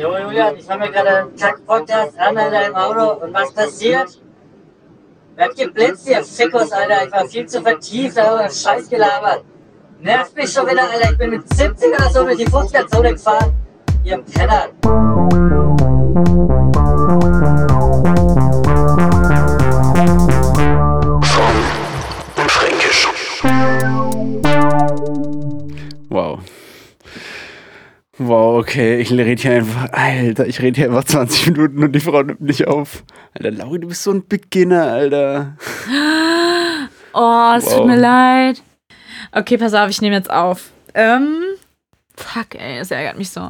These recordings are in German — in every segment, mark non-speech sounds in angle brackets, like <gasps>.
Jo, Julian, ich habe mir gerade einen Kack-Podcast an, Alter, im Auto. Und was passiert? Wer geblitzt, ihr Fickos, Alter. Ich war viel zu vertieft, aber Scheiß gelabert. Nervt mich schon wieder, Alter. Ich bin mit 70 oder so durch die Fußgängerzone gefahren. Ihr Penner. Wow, okay, ich rede hier einfach, Alter, ich rede hier einfach 20 Minuten und die Frau nimmt nicht auf. Alter, Lauri, du bist so ein Beginner, Alter. <gasps> Oh, es Wow. tut mir leid. Okay, pass auf, ich nehme jetzt auf. Ähm, fuck, ey, das ärgert mich so.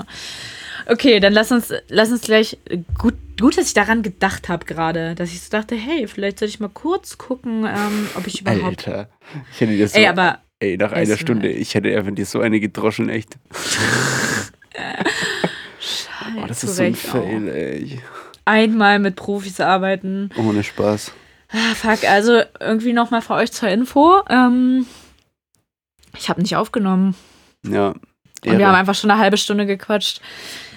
Okay, dann lass uns, lass uns gleich. Gut, gut, dass ich daran gedacht habe gerade. Dass ich so dachte, hey, vielleicht sollte ich mal kurz gucken, ähm, ob ich überhaupt. Alter. Ich hätte dir so, Ey, aber. ey, nach einer Stunde, ich hätte einfach dir so eine gedroschen, echt. <laughs> Oh, das ist so ein auch. Fail, ey. Einmal mit Profis arbeiten. Ohne Spaß. Ah, fuck, also irgendwie nochmal für euch zur Info. Ähm, ich habe nicht aufgenommen. Ja. Und wir haben einfach schon eine halbe Stunde gequatscht.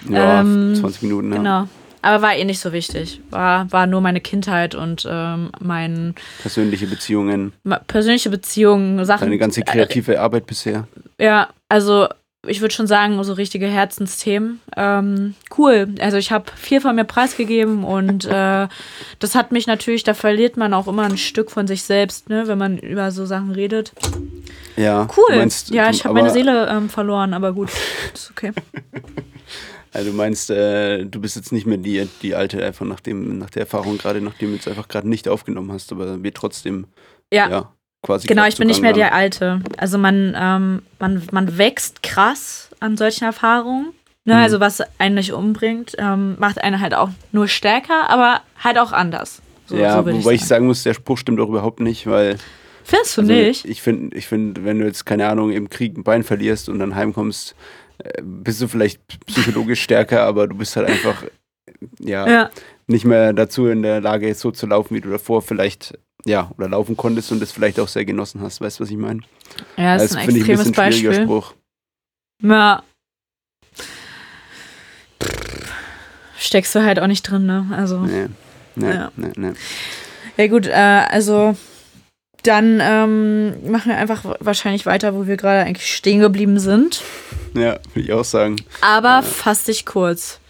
ja, ähm, 20 Minuten, ja. Genau. Aber war eh nicht so wichtig. War, war nur meine Kindheit und ähm, mein Persönliche Beziehungen, persönliche Beziehungen, Sachen. deine ganze kreative Arbeit bisher. Äh, ja, also ich würde schon sagen, so richtige Herzensthemen. Ähm, cool. Also ich habe viel von mir preisgegeben und <laughs> äh, das hat mich natürlich, da verliert man auch immer ein Stück von sich selbst, ne, wenn man über so Sachen redet. Ja. Cool. Meinst, ja, ich habe meine Seele ähm, verloren, aber gut. Ist okay. <laughs> Also du meinst, äh, du bist jetzt nicht mehr die, die alte, einfach nach, dem, nach der Erfahrung gerade, nachdem du jetzt einfach gerade nicht aufgenommen hast, aber wir trotzdem Ja. ja, quasi. Genau, ich bin nicht mehr waren. Alte. Also man, ähm, man, man wächst krass an solchen Erfahrungen. Ne? Mhm. Also was einen nicht umbringt, ähm, macht einen halt auch nur stärker, aber halt auch anders. So, ja, so wobei ich sagen. sagen muss, der Spruch stimmt auch überhaupt nicht, weil Findest du also, nicht? ich finde, ich find, wenn du jetzt, keine Ahnung, im Krieg ein Bein verlierst und dann heimkommst, äh, bist du vielleicht psychologisch <laughs> stärker, aber du bist halt einfach ja, Ja. nicht mehr dazu in der Lage, so zu laufen, wie du davor vielleicht ja, oder laufen konntest und das vielleicht auch sehr genossen hast. Weißt du, was ich meine? Ja, das ist ein finde ich ein extremes bisschen schwieriger Beispiel. Spruch. Ja. Steckst du halt auch nicht drin, ne? Also. Nee, nee, Ja. nee, nee. Ja gut, äh, also dann ähm, machen wir einfach wahrscheinlich weiter, wo wir gerade eigentlich stehen geblieben sind. Ja, würde ich auch sagen. Aber fass dich kurz.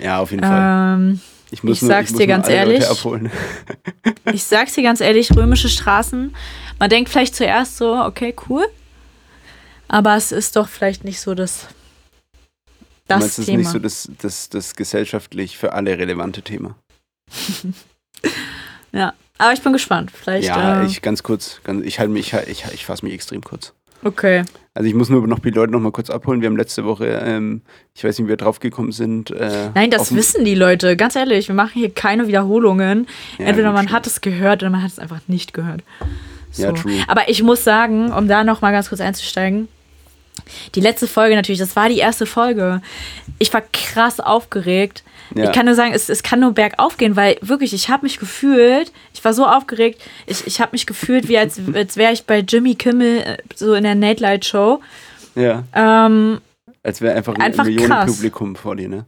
Ja, auf jeden Fall. Ich muss ich nur, sag's muss dir ganz ehrlich. abholen. <laughs> ich sag's dir ganz ehrlich, römische Straßen. Man denkt vielleicht zuerst so, okay, cool. Aber es ist doch vielleicht nicht so das, das meinst, es ist Thema. nicht so das, das, das gesellschaftlich für alle relevante Thema. <laughs> ja. Aber ich bin gespannt. Vielleicht. ja, äh, ich ganz kurz, ganz, ich halte mich, ich, ich fasse mich extrem kurz. Okay. Also ich muss nur noch die Leute noch mal kurz abholen. Wir haben letzte Woche, ähm, ich weiß nicht, wie wir drauf gekommen sind. Äh, Nein, das wissen die Leute. Ganz ehrlich, wir machen hier keine Wiederholungen. Ja, Entweder man stimmt. hat es gehört oder man hat es einfach nicht gehört. So. Ja, true. Aber ich muss sagen, um da noch mal ganz kurz einzusteigen, die letzte Folge natürlich, das war die erste Folge. Ich war krass aufgeregt. Ja. Ich kann nur sagen, es, es kann nur bergauf gehen, weil wirklich, ich habe mich gefühlt, ich war so aufgeregt, ich, ich habe mich gefühlt, wie als, als wäre ich bei Jimmy Kimmel äh, so in der Nate Light Show. Ja, Ähm, als wäre einfach ein Einfach Millionenpublikum vor dir, ne?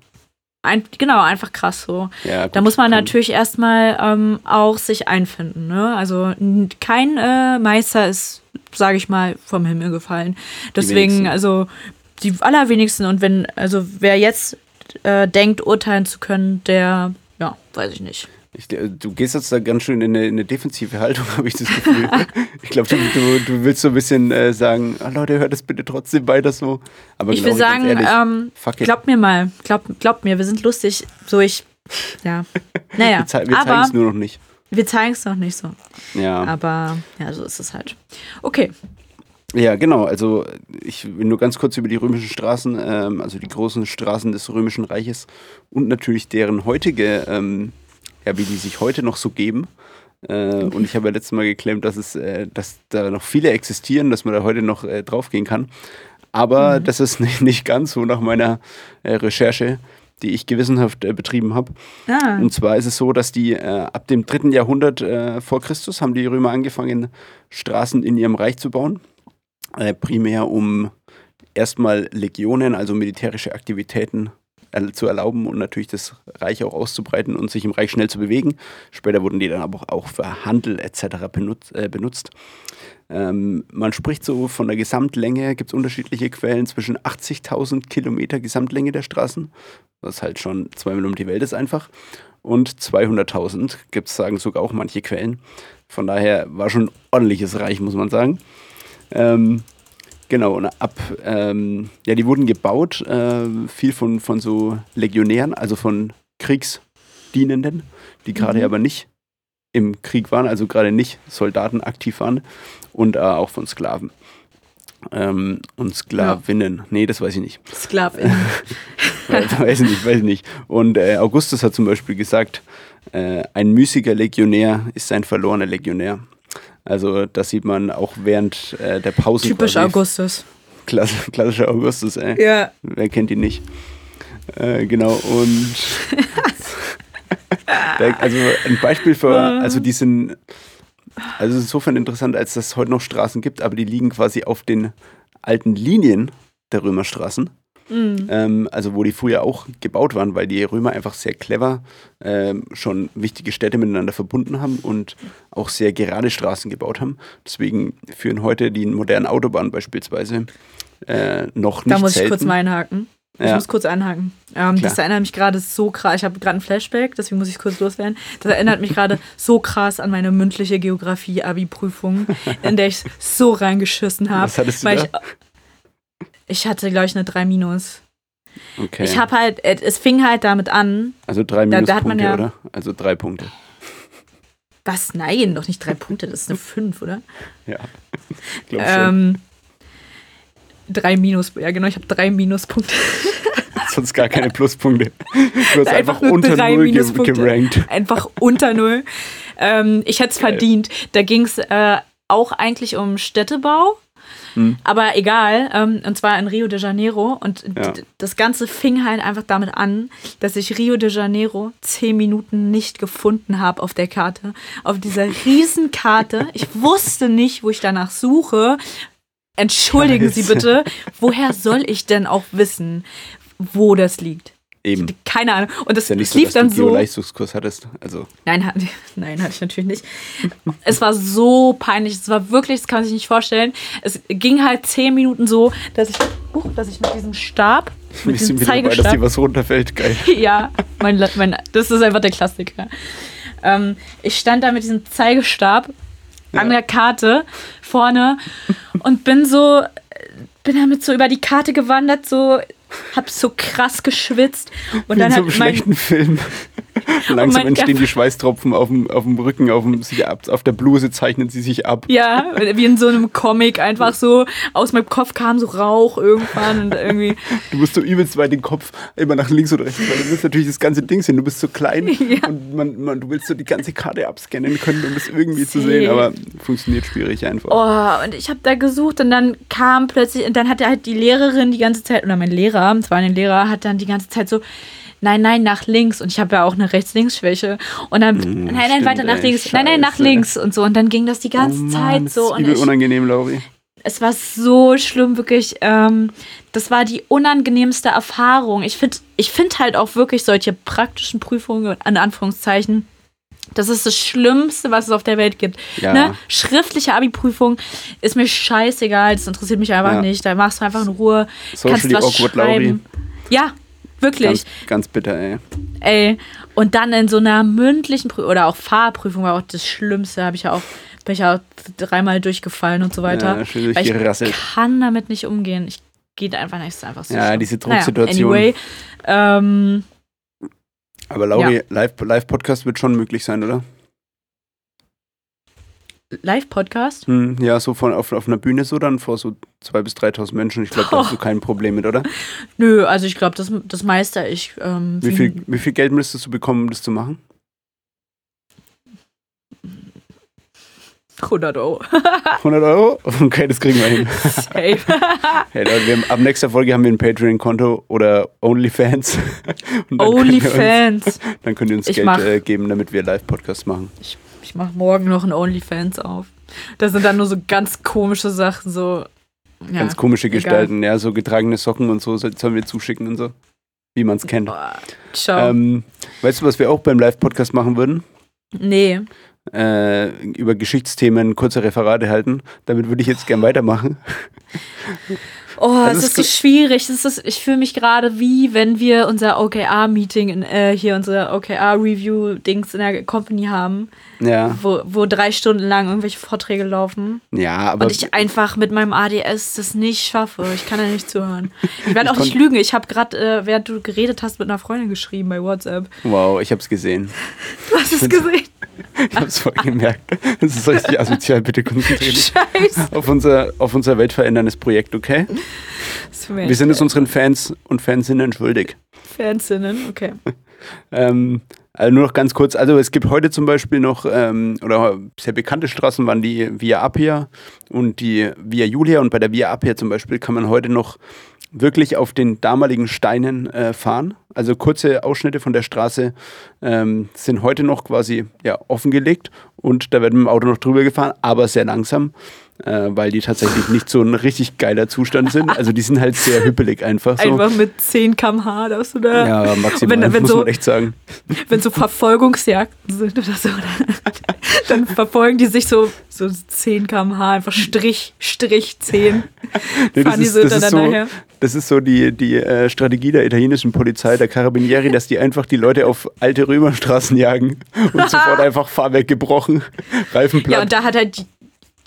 ein, genau, einfach krass so. Ja, Da gut, muss man kann- natürlich erstmal ähm, auch sich einfinden. Ne? Also kein äh, Meister ist, sage ich mal, vom Himmel gefallen. Deswegen, wenigsten. also die allerwenigsten. Und wenn, also wer jetzt äh, denkt, urteilen zu können, der, ja, weiß ich nicht. Ich, äh, du gehst jetzt da ganz schön in eine, in eine defensive Haltung, <laughs> habe ich das Gefühl. ich glaube, du, du, du willst so ein bisschen äh, sagen, ah, Leute, hört das bitte trotzdem weiter so. Aber ich will sagen, ehrlich, ähm, glaubt mir mal, glaubt glaub mir, wir sind lustig. So ich, ja. <laughs> Naja, wir zei- wir zeigen es nur noch nicht. wir zeigen es noch nicht so. Ja. Aber ja, so ist es halt. Okay. Ja, genau. Also ich will nur ganz kurz über die römischen Straßen, ähm, also die großen Straßen des Römischen Reiches und natürlich deren heutige, ähm, ja, wie die sich heute noch so geben. Äh, und ich habe ja letztes Mal geklemmt, dass es, äh, dass da noch viele existieren, dass man da heute noch äh, draufgehen kann. Aber das ist nicht, nicht ganz so nach meiner äh, Recherche, die ich gewissenhaft äh, betrieben habe. Ah, Und zwar ist es so, dass die äh, ab dem dritten Jahrhundert vor Christus haben die Römer angefangen, Straßen in ihrem Reich zu bauen. Äh, primär um erstmal Legionen, also militärische Aktivitäten zu erlauben und natürlich das Reich auch auszubreiten und sich im Reich schnell zu bewegen. Später wurden die dann aber auch für Handel etc. benutzt. Äh, benutzt. Ähm, man spricht so von der Gesamtlänge, gibt es unterschiedliche Quellen, zwischen 80.000 Kilometer Gesamtlänge der Straßen, was halt schon zweimal um die Welt ist einfach, und 200.000 gibt es, sagen sogar auch manche Quellen. Von daher war schon ein ordentliches Reich, muss man sagen. Ähm, genau, und ab, ähm, ja, die wurden gebaut, äh, viel von, von so Legionären, also von Kriegsdienenden, die gerade Mhm. aber nicht im Krieg waren, also gerade nicht Soldaten aktiv waren und äh, auch von Sklaven. Ähm, und Sklavinnen. Nee, das weiß ich nicht. Sklavin. <laughs> weiß ich nicht, weiß ich nicht. Und äh, Augustus hat zum Beispiel gesagt, äh, ein müßiger Legionär ist ein verlorener Legionär. Also das sieht man auch während äh, der Pause. Typisch Augustus. Klass, klassischer Augustus, ey. Ja. Wer kennt ihn nicht? Äh, genau, und <laughs> also ein Beispiel für, also die sind, also insofern interessant, als dass es heute noch Straßen gibt, aber die liegen quasi auf den alten Linien der Römerstraßen. Mhm. Ähm, also wo die früher auch gebaut waren, weil die Römer einfach sehr clever ähm, schon wichtige Städte miteinander verbunden haben und auch sehr gerade Straßen gebaut haben. Deswegen führen heute die modernen Autobahnen beispielsweise äh, noch nicht Da muss ich selten. kurz mal einhaken. Ich Ja. muss kurz einhaken. Ähm, das erinnert mich gerade so krass. Ich habe gerade ein Flashback, deswegen muss ich kurz loswerden. Das erinnert mich gerade so krass an meine mündliche Geografie-Abi-Prüfung, in der ich so reingeschissen habe. Was hattest du weil da? ich, ich hatte, glaube ich, eine 3 minus. Okay. Ich habe halt, äh, es fing halt damit an, also drei Minuspunkte, da hat man ja- oder? Also drei Punkte. was? Nein, doch nicht drei Punkte, das ist eine 5, oder? Ja. <laughs> Glaub schon. Ähm, drei Minus, ja genau, ich habe drei Minuspunkte. <laughs> Sonst gar keine Pluspunkte. Du hast Einfach einfach, unter drei null ge Minuspunkte. gerankt. Einfach unter Null. Ähm, ich hätte es verdient. Da ging es äh, auch eigentlich um Städtebau. Hm. Aber egal, ähm, und zwar in Rio de Janeiro. Und Ja. das Ganze fing halt einfach damit an, dass ich Rio de Janeiro zehn Minuten nicht gefunden habe auf der Karte. Auf dieser riesen Karte. Ich wusste nicht, wo ich danach suche. Entschuldigen Sie Scheiße. bitte, woher soll ich denn auch wissen, wo das liegt? Eben. Keine Ahnung. Und das, Ist ja nicht das so, lief dann du so. Geo-Leistungskurs hattest. Also, Nein, hat, <laughs> nein, hatte ich natürlich nicht. Es war so peinlich. Es war wirklich, das kann man sich nicht vorstellen. Es ging halt zehn Minuten so, dass ich, huch, dass ich mit diesem Stab, mit diesem wieder dabei, dass Zeigestab, dir was runterfällt. Geil. <laughs> ja, mein, mein, das ist einfach der Klassiker. Ähm, ich stand da mit diesem Zeigestab an Ja. der Karte vorne und bin so, bin damit so über die Karte gewandert, so, hab so krass geschwitzt und Wie dann in so hat mein, schlechten Film. <laughs> Langsam entstehen die Schweißtropfen auf dem, auf dem Rücken, auf, dem, auf der Bluse zeichnen sie sich ab. Ja, wie in so einem Comic, einfach so aus meinem Kopf kam so Rauch irgendwann und irgendwie. <laughs> Du musst so übelst weit den Kopf immer nach links oder rechts, weil du willst natürlich das ganze Ding sehen. Du bist so klein <laughs> Ja. und man, man, du willst so die ganze Karte abscannen können, um das irgendwie zu See. sehen, aber funktioniert schwierig einfach. Oh, und ich habe da gesucht und dann kam plötzlich, und dann hat halt die Lehrerin die ganze Zeit, oder mein Lehrer, es war ein Lehrer, hat dann die ganze Zeit so. Nein, nein, nach links. Und ich habe ja auch eine Rechts-Links-Schwäche. Und dann, nein, nein, stimmt, weiter nach ey, links. Nein, nein, nach scheiße. links. Und so. Und dann ging das die ganze oh Mann, Zeit das so. ist Und übel ich, unangenehm, Lauri. es war so schlimm, wirklich. Ähm, das war die unangenehmste Erfahrung. Ich finde ich find halt auch wirklich solche praktischen Prüfungen, in Anführungszeichen, das ist das Schlimmste, was es auf der Welt gibt. Ja. Ne? Schriftliche Abi-Prüfung ist mir scheißegal, das interessiert mich einfach Ja. nicht. Da machst du einfach in Ruhe, Socially kannst was awkward, Lauri. schreiben. Ja, wirklich. Ganz, ganz bitter, ey. Ey, und dann in so einer mündlichen Prüfung oder auch Fahrprüfung war auch das Schlimmste, habe ich ja auch bin ich ja auch dreimal durchgefallen und so weiter. Ja, schön Weil ich kann damit nicht umgehen. Ich geht einfach nicht, ist einfach so. Ja, schlimm. diese Drucksituation. Naja, anyway, ähm, Aber Lauri, Live- Live-Podcast wird schon möglich sein, oder? Live-Podcast. Hm, ja, so von auf, auf einer Bühne so dann vor so 2.000 bis 3.000 Menschen. Ich glaube, da hast du kein Problem mit, oder? Nö, also ich glaube, das, das meister ich. Ähm, Wie viel, wie viel Geld müsstest du bekommen, um das zu machen? 100 Euro. 100 Euro? Okay, das kriegen wir hin. Safe. <laughs> Hey Leute, wir haben, ab nächster Folge haben wir ein Patreon-Konto oder OnlyFans. <laughs> OnlyFans. Dann könnt ihr uns Ich Geld mach- äh, geben, damit wir Live-Podcasts machen. Ich, ich mache morgen noch ein OnlyFans auf. Da sind dann nur so ganz komische Sachen, so. Ja, Ganz komische egal. Gestalten, ja, so getragene Socken und so soll- sollen wir zuschicken und so. wie man es kennt. Ciao. Ähm, weißt du, was wir auch beim Live-Podcast machen würden? nee. Äh, über Geschichtsthemen kurze Referate halten. Damit würde ich jetzt gern weitermachen. Oh, Also es ist so schwierig. Es ist, ich fühle mich gerade wie, wenn wir unser OKR-Meeting, in, äh, hier unser OKR-Review-Dings in der Company haben, Ja, wo, wo drei Stunden lang irgendwelche Vorträge laufen. ja, aber Und ich einfach mit meinem ADS das nicht schaffe. Ich kann da nicht zuhören. Ich werde auch nicht lügen. Ich habe gerade, äh, während du geredet hast, mit einer Freundin geschrieben bei WhatsApp. wow, ich habe es gesehen. Du hast es gesehen. Ich habe es voll gemerkt. Das ist richtig asozial. Bitte konzentrieren dich Scheiße. auf unser, auf unser weltveränderndes Projekt, okay? Wir sind es unseren Fans und Fansinnen schuldig. Fansinnen, okay. <laughs> Ähm, also nur noch ganz kurz, also es gibt heute zum Beispiel noch, ähm, oder sehr bekannte Straßen waren die Via Appia und die Via Julia. Und bei der Via Appia zum Beispiel kann man heute noch wirklich auf den damaligen Steinen äh, fahren. Also kurze Ausschnitte von der Straße ähm, sind heute noch quasi ja, offengelegt. Und da wird mit dem Auto noch drüber gefahren, aber sehr langsam, äh, weil die tatsächlich nicht so ein richtig geiler Zustand sind. Also die sind halt sehr hüppelig einfach so. Einfach mit 10 km/h darfst du da. ja, maximal, wenn, wenn, muss so, man echt sagen. wenn so Verfolgungsjagden sind oder so, dann, dann verfolgen die sich so, so 10 km/h, einfach Strich, Strich 10. Nee, fahren die so das, ist so, her. das ist so die, die äh, Strategie der italienischen Polizei, der Carabinieri, dass die einfach die Leute auf alte Römerstraßen jagen und sofort <laughs> einfach Fahrwerk gebrochen, Reifen Ja, platt. und da hat halt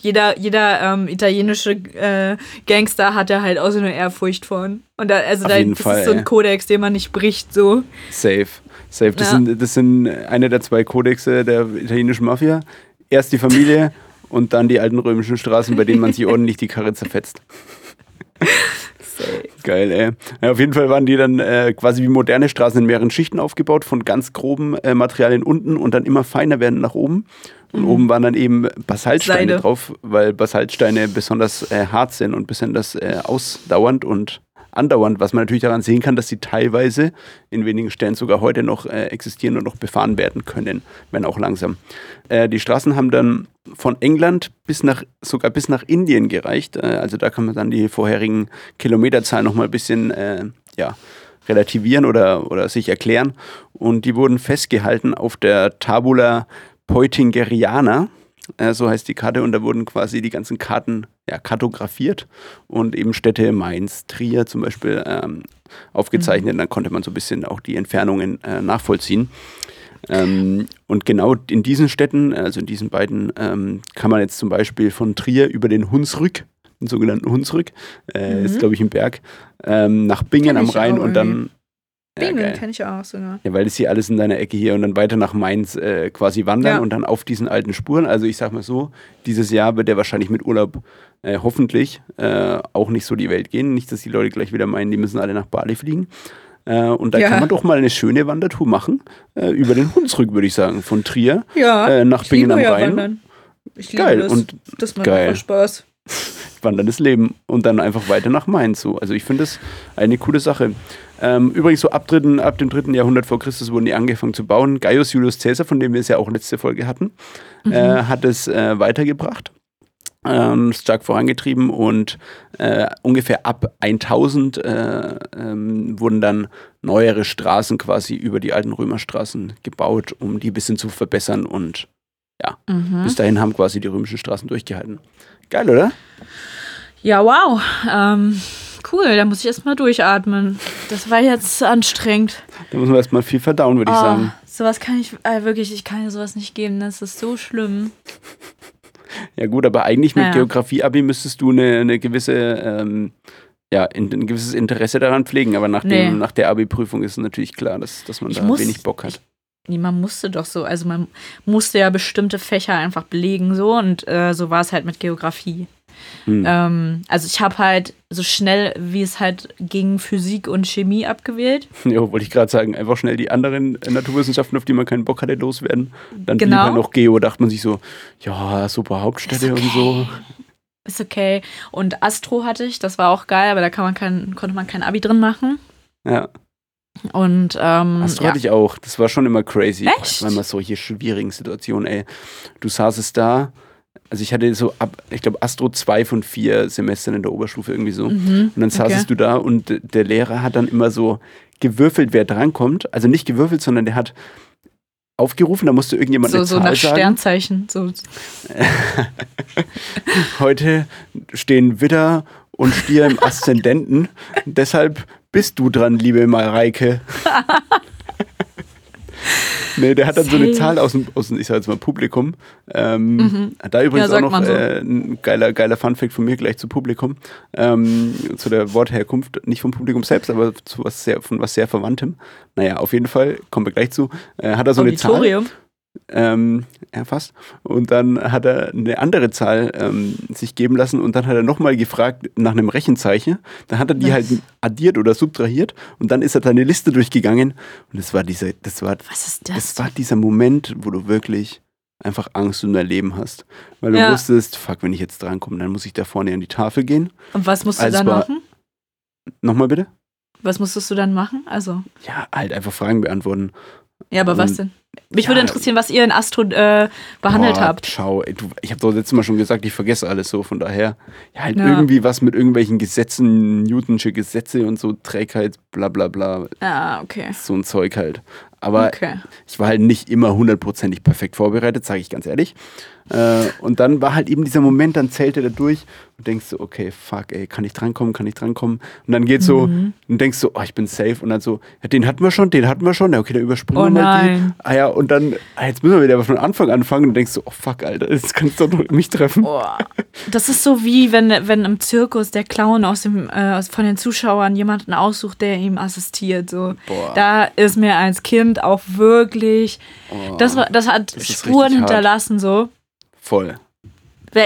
jeder, jeder ähm, italienische äh, Gangster hat da halt auch so eine Ehrfurcht von. Und da, also Auf da, das Fall, ist so ein. Kodex, den man nicht bricht, so. Safe. Safe. Das, Ja. sind, das sind eine der zwei Kodexe der italienischen Mafia. Erst die Familie <laughs> und dann die alten römischen Straßen, bei denen man sich <laughs> ordentlich die Karre zerfetzt. <laughs> Geil, ey. Ja, auf jeden Fall waren die dann äh, quasi wie moderne Straßen in mehreren Schichten aufgebaut, von ganz groben äh, Materialien unten und dann immer feiner werden nach oben. Und oben waren dann eben Basaltsteine Mhm. Seide. drauf, weil Basaltsteine besonders äh, hart sind und besonders äh, ausdauernd und andauernd, was man natürlich daran sehen kann, dass sie teilweise in wenigen Stellen sogar heute noch äh, existieren und noch befahren werden können, wenn auch langsam. Äh, die Straßen haben dann von England bis nach, sogar bis nach Indien gereicht. Äh, also da kann man dann die vorherigen Kilometerzahlen nochmal ein bisschen äh, ja, relativieren oder, oder sich erklären. Und die wurden festgehalten auf der Tabula Peutingeriana. Äh, so heißt die Karte. Und da wurden quasi die ganzen Karten ja, kartografiert und eben Städte Mainz, Trier zum Beispiel ähm, aufgezeichnet. Dann konnte man so ein bisschen auch die Entfernungen äh, nachvollziehen. Ähm, und genau in diesen Städten, also in diesen beiden, ähm, kann man jetzt zum Beispiel von Trier über den Hunsrück, den sogenannten Hunsrück, äh, Mhm. ist glaube ich im Berg, ähm, nach Bingen am Rhein und dann. Ja, Bingen geil. kenne ich auch sogar. Ja, weil das hier alles in deiner Ecke hier und dann weiter nach Mainz äh, quasi wandern Ja. und dann auf diesen alten Spuren. Also ich sag mal so, dieses Jahr wird der wahrscheinlich mit Urlaub äh, hoffentlich äh, auch nicht so die Welt gehen. Nicht, dass die Leute gleich wieder meinen, die müssen alle nach Bali fliegen. Äh, und da Ja. kann man doch mal eine schöne Wandertour machen, äh, über den Hunsrück, würde ich sagen, von Trier Ja, äh, nach Bingen am ja Rhein. Wandern. Ich liebe Geil, das. und das macht geil. einfach Spaß. <laughs> wanderndes Leben und dann einfach weiter nach Mainz. So. Also ich finde das eine coole Sache. Ähm, übrigens, so ab, dritten, ab dem dritten Jahrhundert vor Christus wurden die angefangen zu bauen. Gaius Julius Caesar, von dem wir es ja auch letzte Folge hatten, äh, hat es äh, weitergebracht. Ähm, stark vorangetrieben und äh, ungefähr ab 1000 äh, ähm, wurden dann neuere Straßen quasi über die alten Römerstraßen gebaut, um die ein bisschen zu verbessern und Mhm. bis dahin haben quasi die römischen Straßen durchgehalten. Geil, oder? Ja, wow. Ähm, cool, da muss ich erstmal durchatmen. Das war jetzt anstrengend. Da muss man erstmal viel verdauen, würde ich Ah, sagen. sowas kann ich äh, wirklich, ich kann dir sowas nicht geben. Das ist so schlimm. Ja gut, aber eigentlich mit Naja. Geografie-Abi müsstest du eine, eine gewisse, ähm, ja, in, ein gewisses Interesse daran pflegen. Aber nach, dem, Nee. nach der Abi-Prüfung ist natürlich klar, dass, dass man Ich da muss- wenig Bock hat. Nee, man musste doch so, also man musste ja bestimmte Fächer einfach belegen so und äh, so war es halt mit Geografie. Hm. Ähm, also ich habe halt so schnell, wie es halt ging, Physik und Chemie abgewählt. <laughs> Ja, wollte ich gerade sagen, einfach schnell die anderen äh, Naturwissenschaften, auf die man keinen Bock hatte, loswerden. Dann blieb Genau. halt noch Geo, dachte man sich so, ja, super Hauptstädte und so. Ist okay. Und Astro hatte ich, das war auch geil, aber da man kein, konnte man kein Abi drin machen. Ja, Und ähm, Astro ja. hatte ich auch. Das war schon immer crazy. Echt? Weil man solche schwierigen Situationen, ey. Du saßest da, also ich hatte so ab, ich glaube, Astro zwei von vier Semestern in der Oberstufe irgendwie so. Mhm, Und dann saßest okay. du da und der Lehrer hat dann immer so gewürfelt, wer drankommt. Also nicht gewürfelt, sondern der hat aufgerufen, da musste irgendjemand So, eine so Zahl nach sagen. Sternzeichen. So. <laughs> Heute stehen Widder und Stier im <laughs> Aszendenten. Deshalb bist du dran, liebe Mareike. <laughs> nee, der hat dann so eine Safe. Zahl aus dem, aus dem ich sag jetzt mal, Publikum. Ähm, Da übrigens Ja, auch noch so. äh, ein geiler, geiler Funfact von mir gleich zu Publikum. Ähm, zu der Wortherkunft, nicht vom Publikum selbst, aber zu was sehr, von was sehr Verwandtem. Naja, auf jeden Fall, kommen wir gleich zu. Äh, hat er so eine Zahl. Ähm, ja, fast. Und dann hat er eine andere Zahl ähm, sich geben lassen und dann hat er nochmal gefragt nach einem Rechenzeichen. Dann hat er die halt addiert oder subtrahiert und dann ist er seine Liste durchgegangen und das war dieser, das war, Was das? das war dieser Moment, wo du wirklich einfach Angst um dein Leben hast. Weil du Ja. wusstest, fuck, wenn ich jetzt drankomme, dann muss ich da vorne an die Tafel gehen. Und was musst du Also dann war- machen? Nochmal bitte? Was musstest du dann machen? Also, Ja, halt einfach Fragen beantworten. Ja, aber was Und- denn? Mich ja, würde interessieren, was ihr in Astro äh, behandelt Boah, habt. Schau, ey, du, ich habe doch letztes Mal schon gesagt, ich vergesse alles so, von daher. Ja, halt Ja. irgendwie was mit irgendwelchen Gesetzen, Newtonsche Gesetze und so, Trägheit, bla bla bla, Ah, okay. so ein Zeug halt. Aber Okay. ich war halt nicht immer hundertprozentig perfekt vorbereitet, sage ich ganz ehrlich. Äh, und dann war halt eben dieser Moment, dann zählt er da durch und denkst so, okay, fuck, ey, kann ich drankommen, kann ich drankommen? Und dann geht's so, Mhm. und denkst so, oh, ich bin safe. Und dann so, ja, den hatten wir schon, den hatten wir schon, ja, okay, dann überspringen Oh wir mal die. nein. Ah ja, und dann, ah, jetzt müssen wir wieder von Anfang anfangen und denkst so, oh fuck, Alter, jetzt kannst du doch mich treffen. Boah. Das ist so wie, wenn, wenn im Zirkus der Clown aus dem, äh, von den Zuschauern jemanden aussucht, der ihm assistiert. So. Boah. Da ist mir als Kind auch wirklich, Oh, das, war, das hat Das Spuren richtig hart. hinterlassen. So. Voll.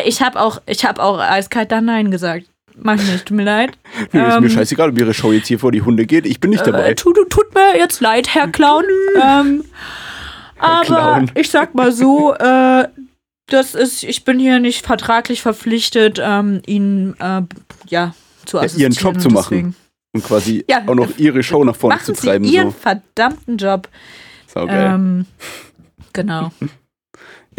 Ich habe auch, ich hab auch eiskalt dann Nein gesagt. Mach ich nicht, tut mir leid. <laughs> Nö, ist Ähm, mir scheißegal, ob ihre Show jetzt hier vor die Hunde geht. Ich bin nicht dabei. Äh, tut, tut mir jetzt leid, Herr Clown. ähm, aber Clown. ich sag mal so, <laughs> äh, das ist, ich bin hier nicht vertraglich verpflichtet, ähm, ihn äh, ja zu Ja, assistieren. ihren Job zu machen. deswegen Und quasi Ja, auch noch ihre Show nach vorne zu treiben. Sie Ihren So. verdammten Job. Saugeil. Ähm, genau. <laughs>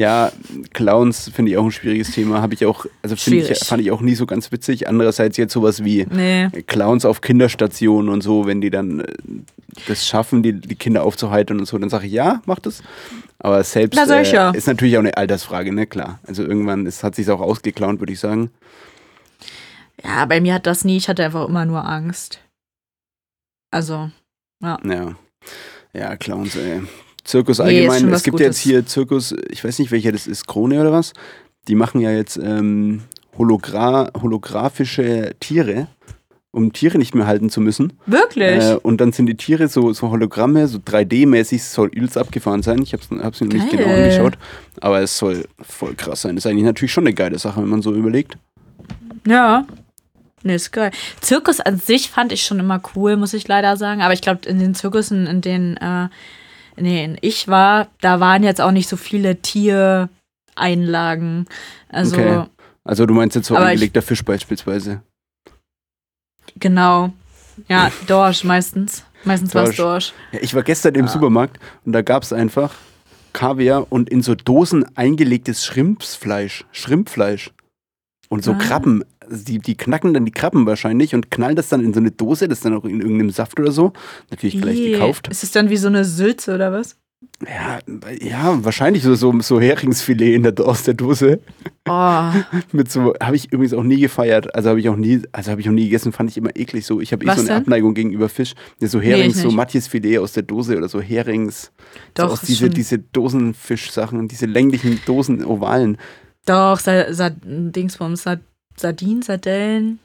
Ja, Clowns finde ich auch ein schwieriges Thema. Habe ich auch, also ich, fand ich auch nie so ganz witzig. Andererseits jetzt sowas wie Nee. Clowns auf Kinderstationen und so, wenn die dann äh, das schaffen, die, die Kinder aufzuheitern und so, dann sage ich, ja, mach das. Aber selbst Na, äh, ja. ist natürlich auch eine Altersfrage, ne? Klar. Also irgendwann ist, hat sich auch ausgeklaunt, würde ich sagen. Ja, bei mir hat das nie, ich hatte einfach immer nur Angst. Also, Ja. Ja, Clowns, ey. Zirkus Nee, allgemein. es gibt Gutes. jetzt hier Zirkus, ich weiß nicht, welcher das ist, Krone oder was. Die machen ja jetzt ähm, Hologra holographische Tiere, um Tiere nicht mehr halten zu müssen. wirklich? Äh, und dann sind die Tiere so, so Hologramme, so 3D-mäßig, soll übelst abgefahren sein. Ich habe es mir noch nicht genau angeschaut, aber es soll voll krass sein. Das ist eigentlich natürlich schon eine geile Sache, wenn man so überlegt. Ja. Nee, ist geil. Zirkus an sich fand ich schon immer cool, muss ich leider sagen. Aber ich glaube, in den Zirkussen, in denen, äh, denen ich war, da waren jetzt auch nicht so viele Tiereinlagen. Also, Okay. Also du meinst jetzt so Aber ich- angelegter Fisch beispielsweise. genau. Ja, Dorsch meistens. Meistens war es Dorsch. Ja, ich war gestern im Supermarkt und da gab es einfach Kaviar und in so Dosen eingelegtes Schrimpsfleisch, Schrimpfleisch. Und so Ah. Krabben. Die, die knacken dann die Krabben wahrscheinlich und knallen das dann in so eine Dose, das dann auch in irgendeinem Saft oder so. Natürlich gleich Ih, gekauft. Ist es dann wie so eine Sülze oder was? Ja, ja, wahrscheinlich so, so, so Heringsfilet in der, aus der Dose. Oh, <laughs> Mit so, habe ich übrigens auch nie gefeiert. Also habe ich auch nie, also habe ich auch nie gegessen, fand ich immer eklig so. Ich habe eh so eine denn? Abneigung gegenüber Fisch. Ja, so Herings, ich so. Matjesfilet aus der Dose oder so Herings. Doch, so aus diese, schon- diese Dosenfischsachen, diese länglichen Dosen, Ovalen. doch, Sa Sa Dingsbums, Sa Sardinen, Sardellen.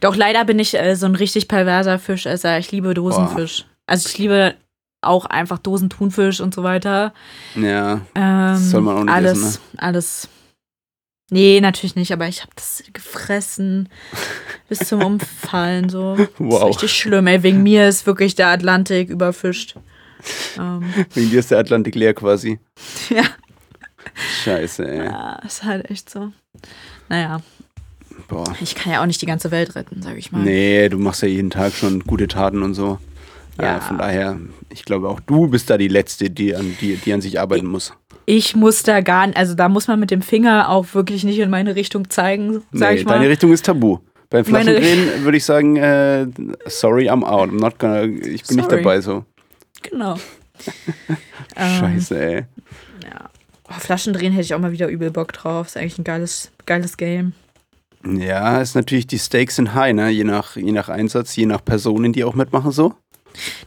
Doch, leider bin ich äh, so ein richtig perverser Fischesser. Ich liebe Dosenfisch. Also ich liebe auch einfach Dosentunfisch und so weiter. Ja, Ähm, soll man auch nicht alles, essen, ne? alles. Nee, natürlich nicht, aber ich habe das gefressen <laughs> bis zum Umfallen so. Das ist Wow. richtig schlimm, ey. Wegen mir ist wirklich der Atlantik überfischt. Ähm, wegen dir ist der Atlantik leer quasi. <laughs> ja, Scheiße, ey. ja, ist halt echt so. Naja, Boah. ich kann ja auch nicht die ganze Welt retten, sag ich mal. Nee, du machst ja jeden Tag schon gute Taten und so. Ja. Ja. von daher, ich glaube auch du bist da die Letzte, die an, die, die an sich arbeiten muss. Ich muss da gar nicht, also da muss man mit dem Finger auch wirklich nicht in meine Richtung zeigen, sag Nee, ich mal. deine Richtung ist tabu. Beim Flaschendrehen würde ich sagen, äh, sorry, I'm out. I'm not gonna, ich bin nicht Sorry. dabei so. Genau. Ähm, <laughs> Scheiße, ey. Ja. Oh, Flaschendrehen hätte ich auch mal wieder übel Bock drauf. Ist eigentlich ein geiles, geiles Game. Ja, ist natürlich, die Stakes sind high, ne? Je nach, je nach Einsatz, je nach Personen, die auch mitmachen, so.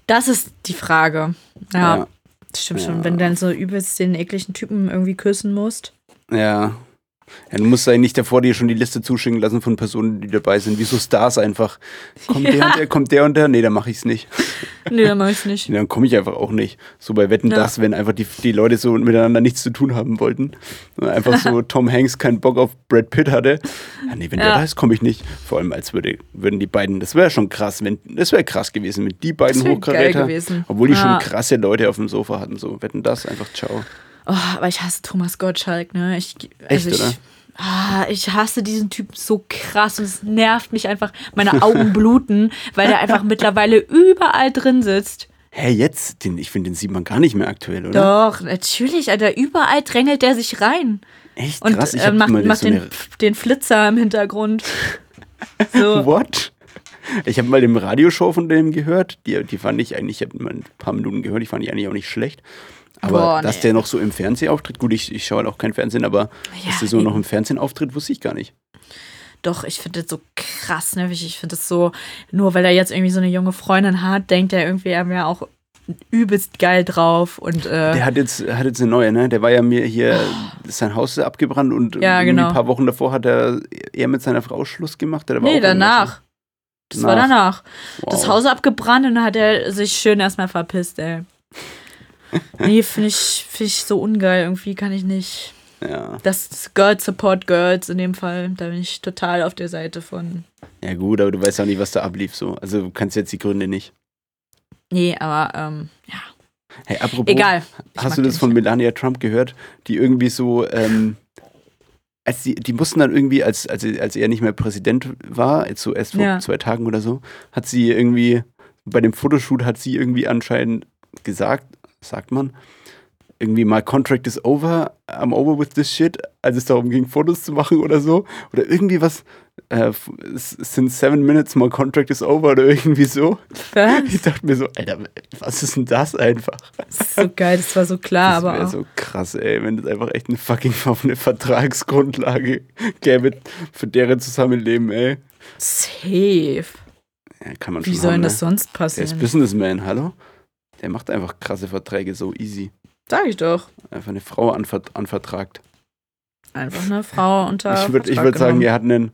Das ist die Frage. Ja, Ja. das stimmt Ja. schon. Wenn du dann so übelst den ekligen Typen irgendwie küssen musst. Ja. Ja du musst eigentlich nicht davor dir schon die Liste zuschicken lassen von Personen, die dabei sind. Wie so Stars einfach. Kommt der Ja. <laughs> und der, kommt der und der? Nee, dann mache ich's nicht. Nee, dann mach ich's nicht. Nee, <laughs> dann komme ich einfach auch nicht. So bei Wetten Ja. das, wenn einfach die, die Leute so miteinander nichts zu tun haben wollten. Und einfach so <laughs> Tom Hanks keinen Bock auf Brad Pitt hatte. Ja, nee, wenn der Ja. da ist, komme ich nicht. Vor allem als würde, würden die beiden, das wäre schon krass, wenn, das wäre krass gewesen mit die beiden Hochkaräter. gewesen. Obwohl die schon krasse Leute auf dem Sofa hatten. So, Wetten das, einfach ciao. Oh, aber ich hasse Thomas Gottschalk, ne? Ich, Echt, ich, oder? Ah, ich hasse diesen Typen so krass und es nervt mich einfach. Meine Augen bluten, weil der einfach <laughs> mittlerweile überall drin sitzt. Hä, jetzt? Den, ich finde, den sieht man gar nicht mehr aktuell, oder? Doch, natürlich, Alter. Überall drängelt der sich rein. Echt Und krass. Ich äh, macht, macht so den, den Flitzer im Hintergrund. <laughs> So. What? Ich habe mal dem Radioshow von dem gehört. Die, die fand ich eigentlich, ich habe mal ein paar Minuten gehört, die fand ich eigentlich auch nicht schlecht. Aber Boah, dass nee. der noch so im Fernsehen auftritt, gut, ich, ich schaue halt auch kein Fernsehen, aber Ja, dass der so noch im Fernsehen auftritt, wusste ich gar nicht. Doch, ich finde das so krass nervig. Ich finde das so, nur weil er jetzt irgendwie so eine junge Freundin hat, denkt er irgendwie, er wäre auch übelst geil drauf. Und äh, Der hat jetzt, hat jetzt eine neue, ne? Der war ja mir hier, sein Haus ist abgebrannt und Ja, genau. ein paar Wochen davor hat er eher mit seiner Frau Schluss gemacht. War nee, danach. Das war Nach. danach. Wow. Das Haus abgebrannt und dann hat er sich schön erstmal verpisst, ey. Nee, finde ich, find ich so ungeil. Irgendwie kann ich nicht. Ja. Das Girls Support Girls in dem Fall. Da bin ich total auf der Seite von. ja, gut, aber du weißt auch nicht, was da ablief. So. Also du kannst jetzt die Gründe nicht. Nee, aber ähm, ja. Hey, apropos, Egal. Hast du das von. Melania Trump gehört, die irgendwie so, ähm, als die, die mussten dann irgendwie, als, als, als er nicht mehr Präsident war, jetzt so erst vor Ja. zwei Tagen oder so, hat sie irgendwie, bei dem Fotoshoot hat sie irgendwie anscheinend gesagt, sagt man, irgendwie my contract is over, I'm over with this shit, als es darum ging, Fotos zu machen oder so. Oder irgendwie was, äh, sind seven minutes, my contract is over oder irgendwie so. Was? Ich dachte mir so, Alter, was ist denn das einfach? Das ist so geil, das war so klar, Das aber wäre auch. so krass, ey, wenn es einfach echt eine fucking <laughs> eine Vertragsgrundlage gäbe für deren Zusammenleben, ey. safe. Ja, kann man Wie soll denn das ne? sonst Der ist passieren? Businessman, hallo? Der macht einfach krasse Verträge so easy. Sag ich doch. Einfach eine Frau anver anvertragt. Einfach eine Frau unter. ich würde würd sagen, er hat einen.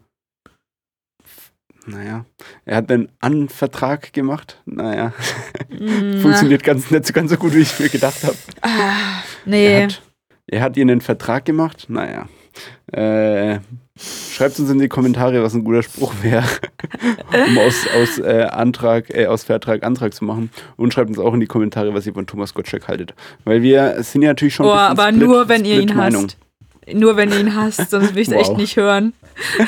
Naja, er hat einen Anvertrag gemacht. Naja, Mm, <laughs> funktioniert ganz, nicht so ganz so gut, wie ich mir gedacht habe. Ah, Er, nee. hat, er hat ihr einen Vertrag gemacht. Naja. Äh, schreibt uns in die Kommentare, was ein guter Spruch wäre, <laughs> um aus, aus, äh, Antrag, äh, aus Vertrag Antrag zu machen. Und schreibt uns auch in die Kommentare, was ihr von Thomas Gottschalk haltet. Weil wir sind ja natürlich schon Oh, aber split, nur, wenn ihr ihn Meinung. hasst. Nur wenn ihr ihn hasst, sonst will ich es Wow. echt nicht hören.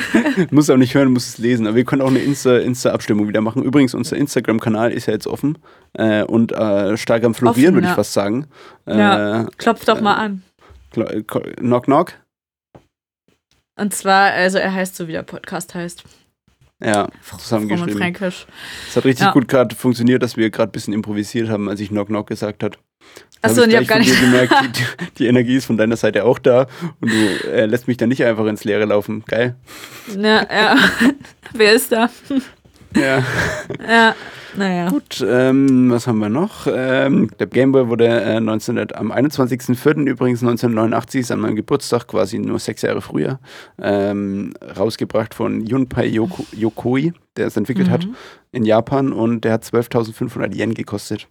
<laughs> Muss auch nicht hören, muss es lesen. Aber wir können auch eine Insta- Insta-Abstimmung wieder machen. Übrigens, unser Instagram-Kanal ist ja jetzt offen äh, und äh, stark am Florieren, würde ich ja. fast sagen. Ja. Äh, Klopft doch mal an. knock, knock. Und zwar, also er heißt so, wie der Podcast heißt. Ja, zusammengeschrieben. Fränkisch. Es hat richtig Ja. gut gerade funktioniert, dass wir gerade ein bisschen improvisiert haben, als ich Knock Knock gesagt hat. Achso, und ich hab gar nicht. gemerkt, <laughs> die, die Energie ist von deiner Seite auch da und du äh, lässt mich dann nicht einfach ins Leere laufen. Geil. Ja, ja. <laughs> Wer ist da? Ja. Ja, naja. Gut, ähm, was haben wir noch? Ähm, der Gameboy wurde äh, 19, am 21.04. übrigens 1989, ist an meinem Geburtstag, quasi nur sechs Jahre früher, ähm, rausgebracht von Junpei Yoko, Yokoi, der es entwickelt hat Mhm. in Japan und der hat 12.500 Yen gekostet.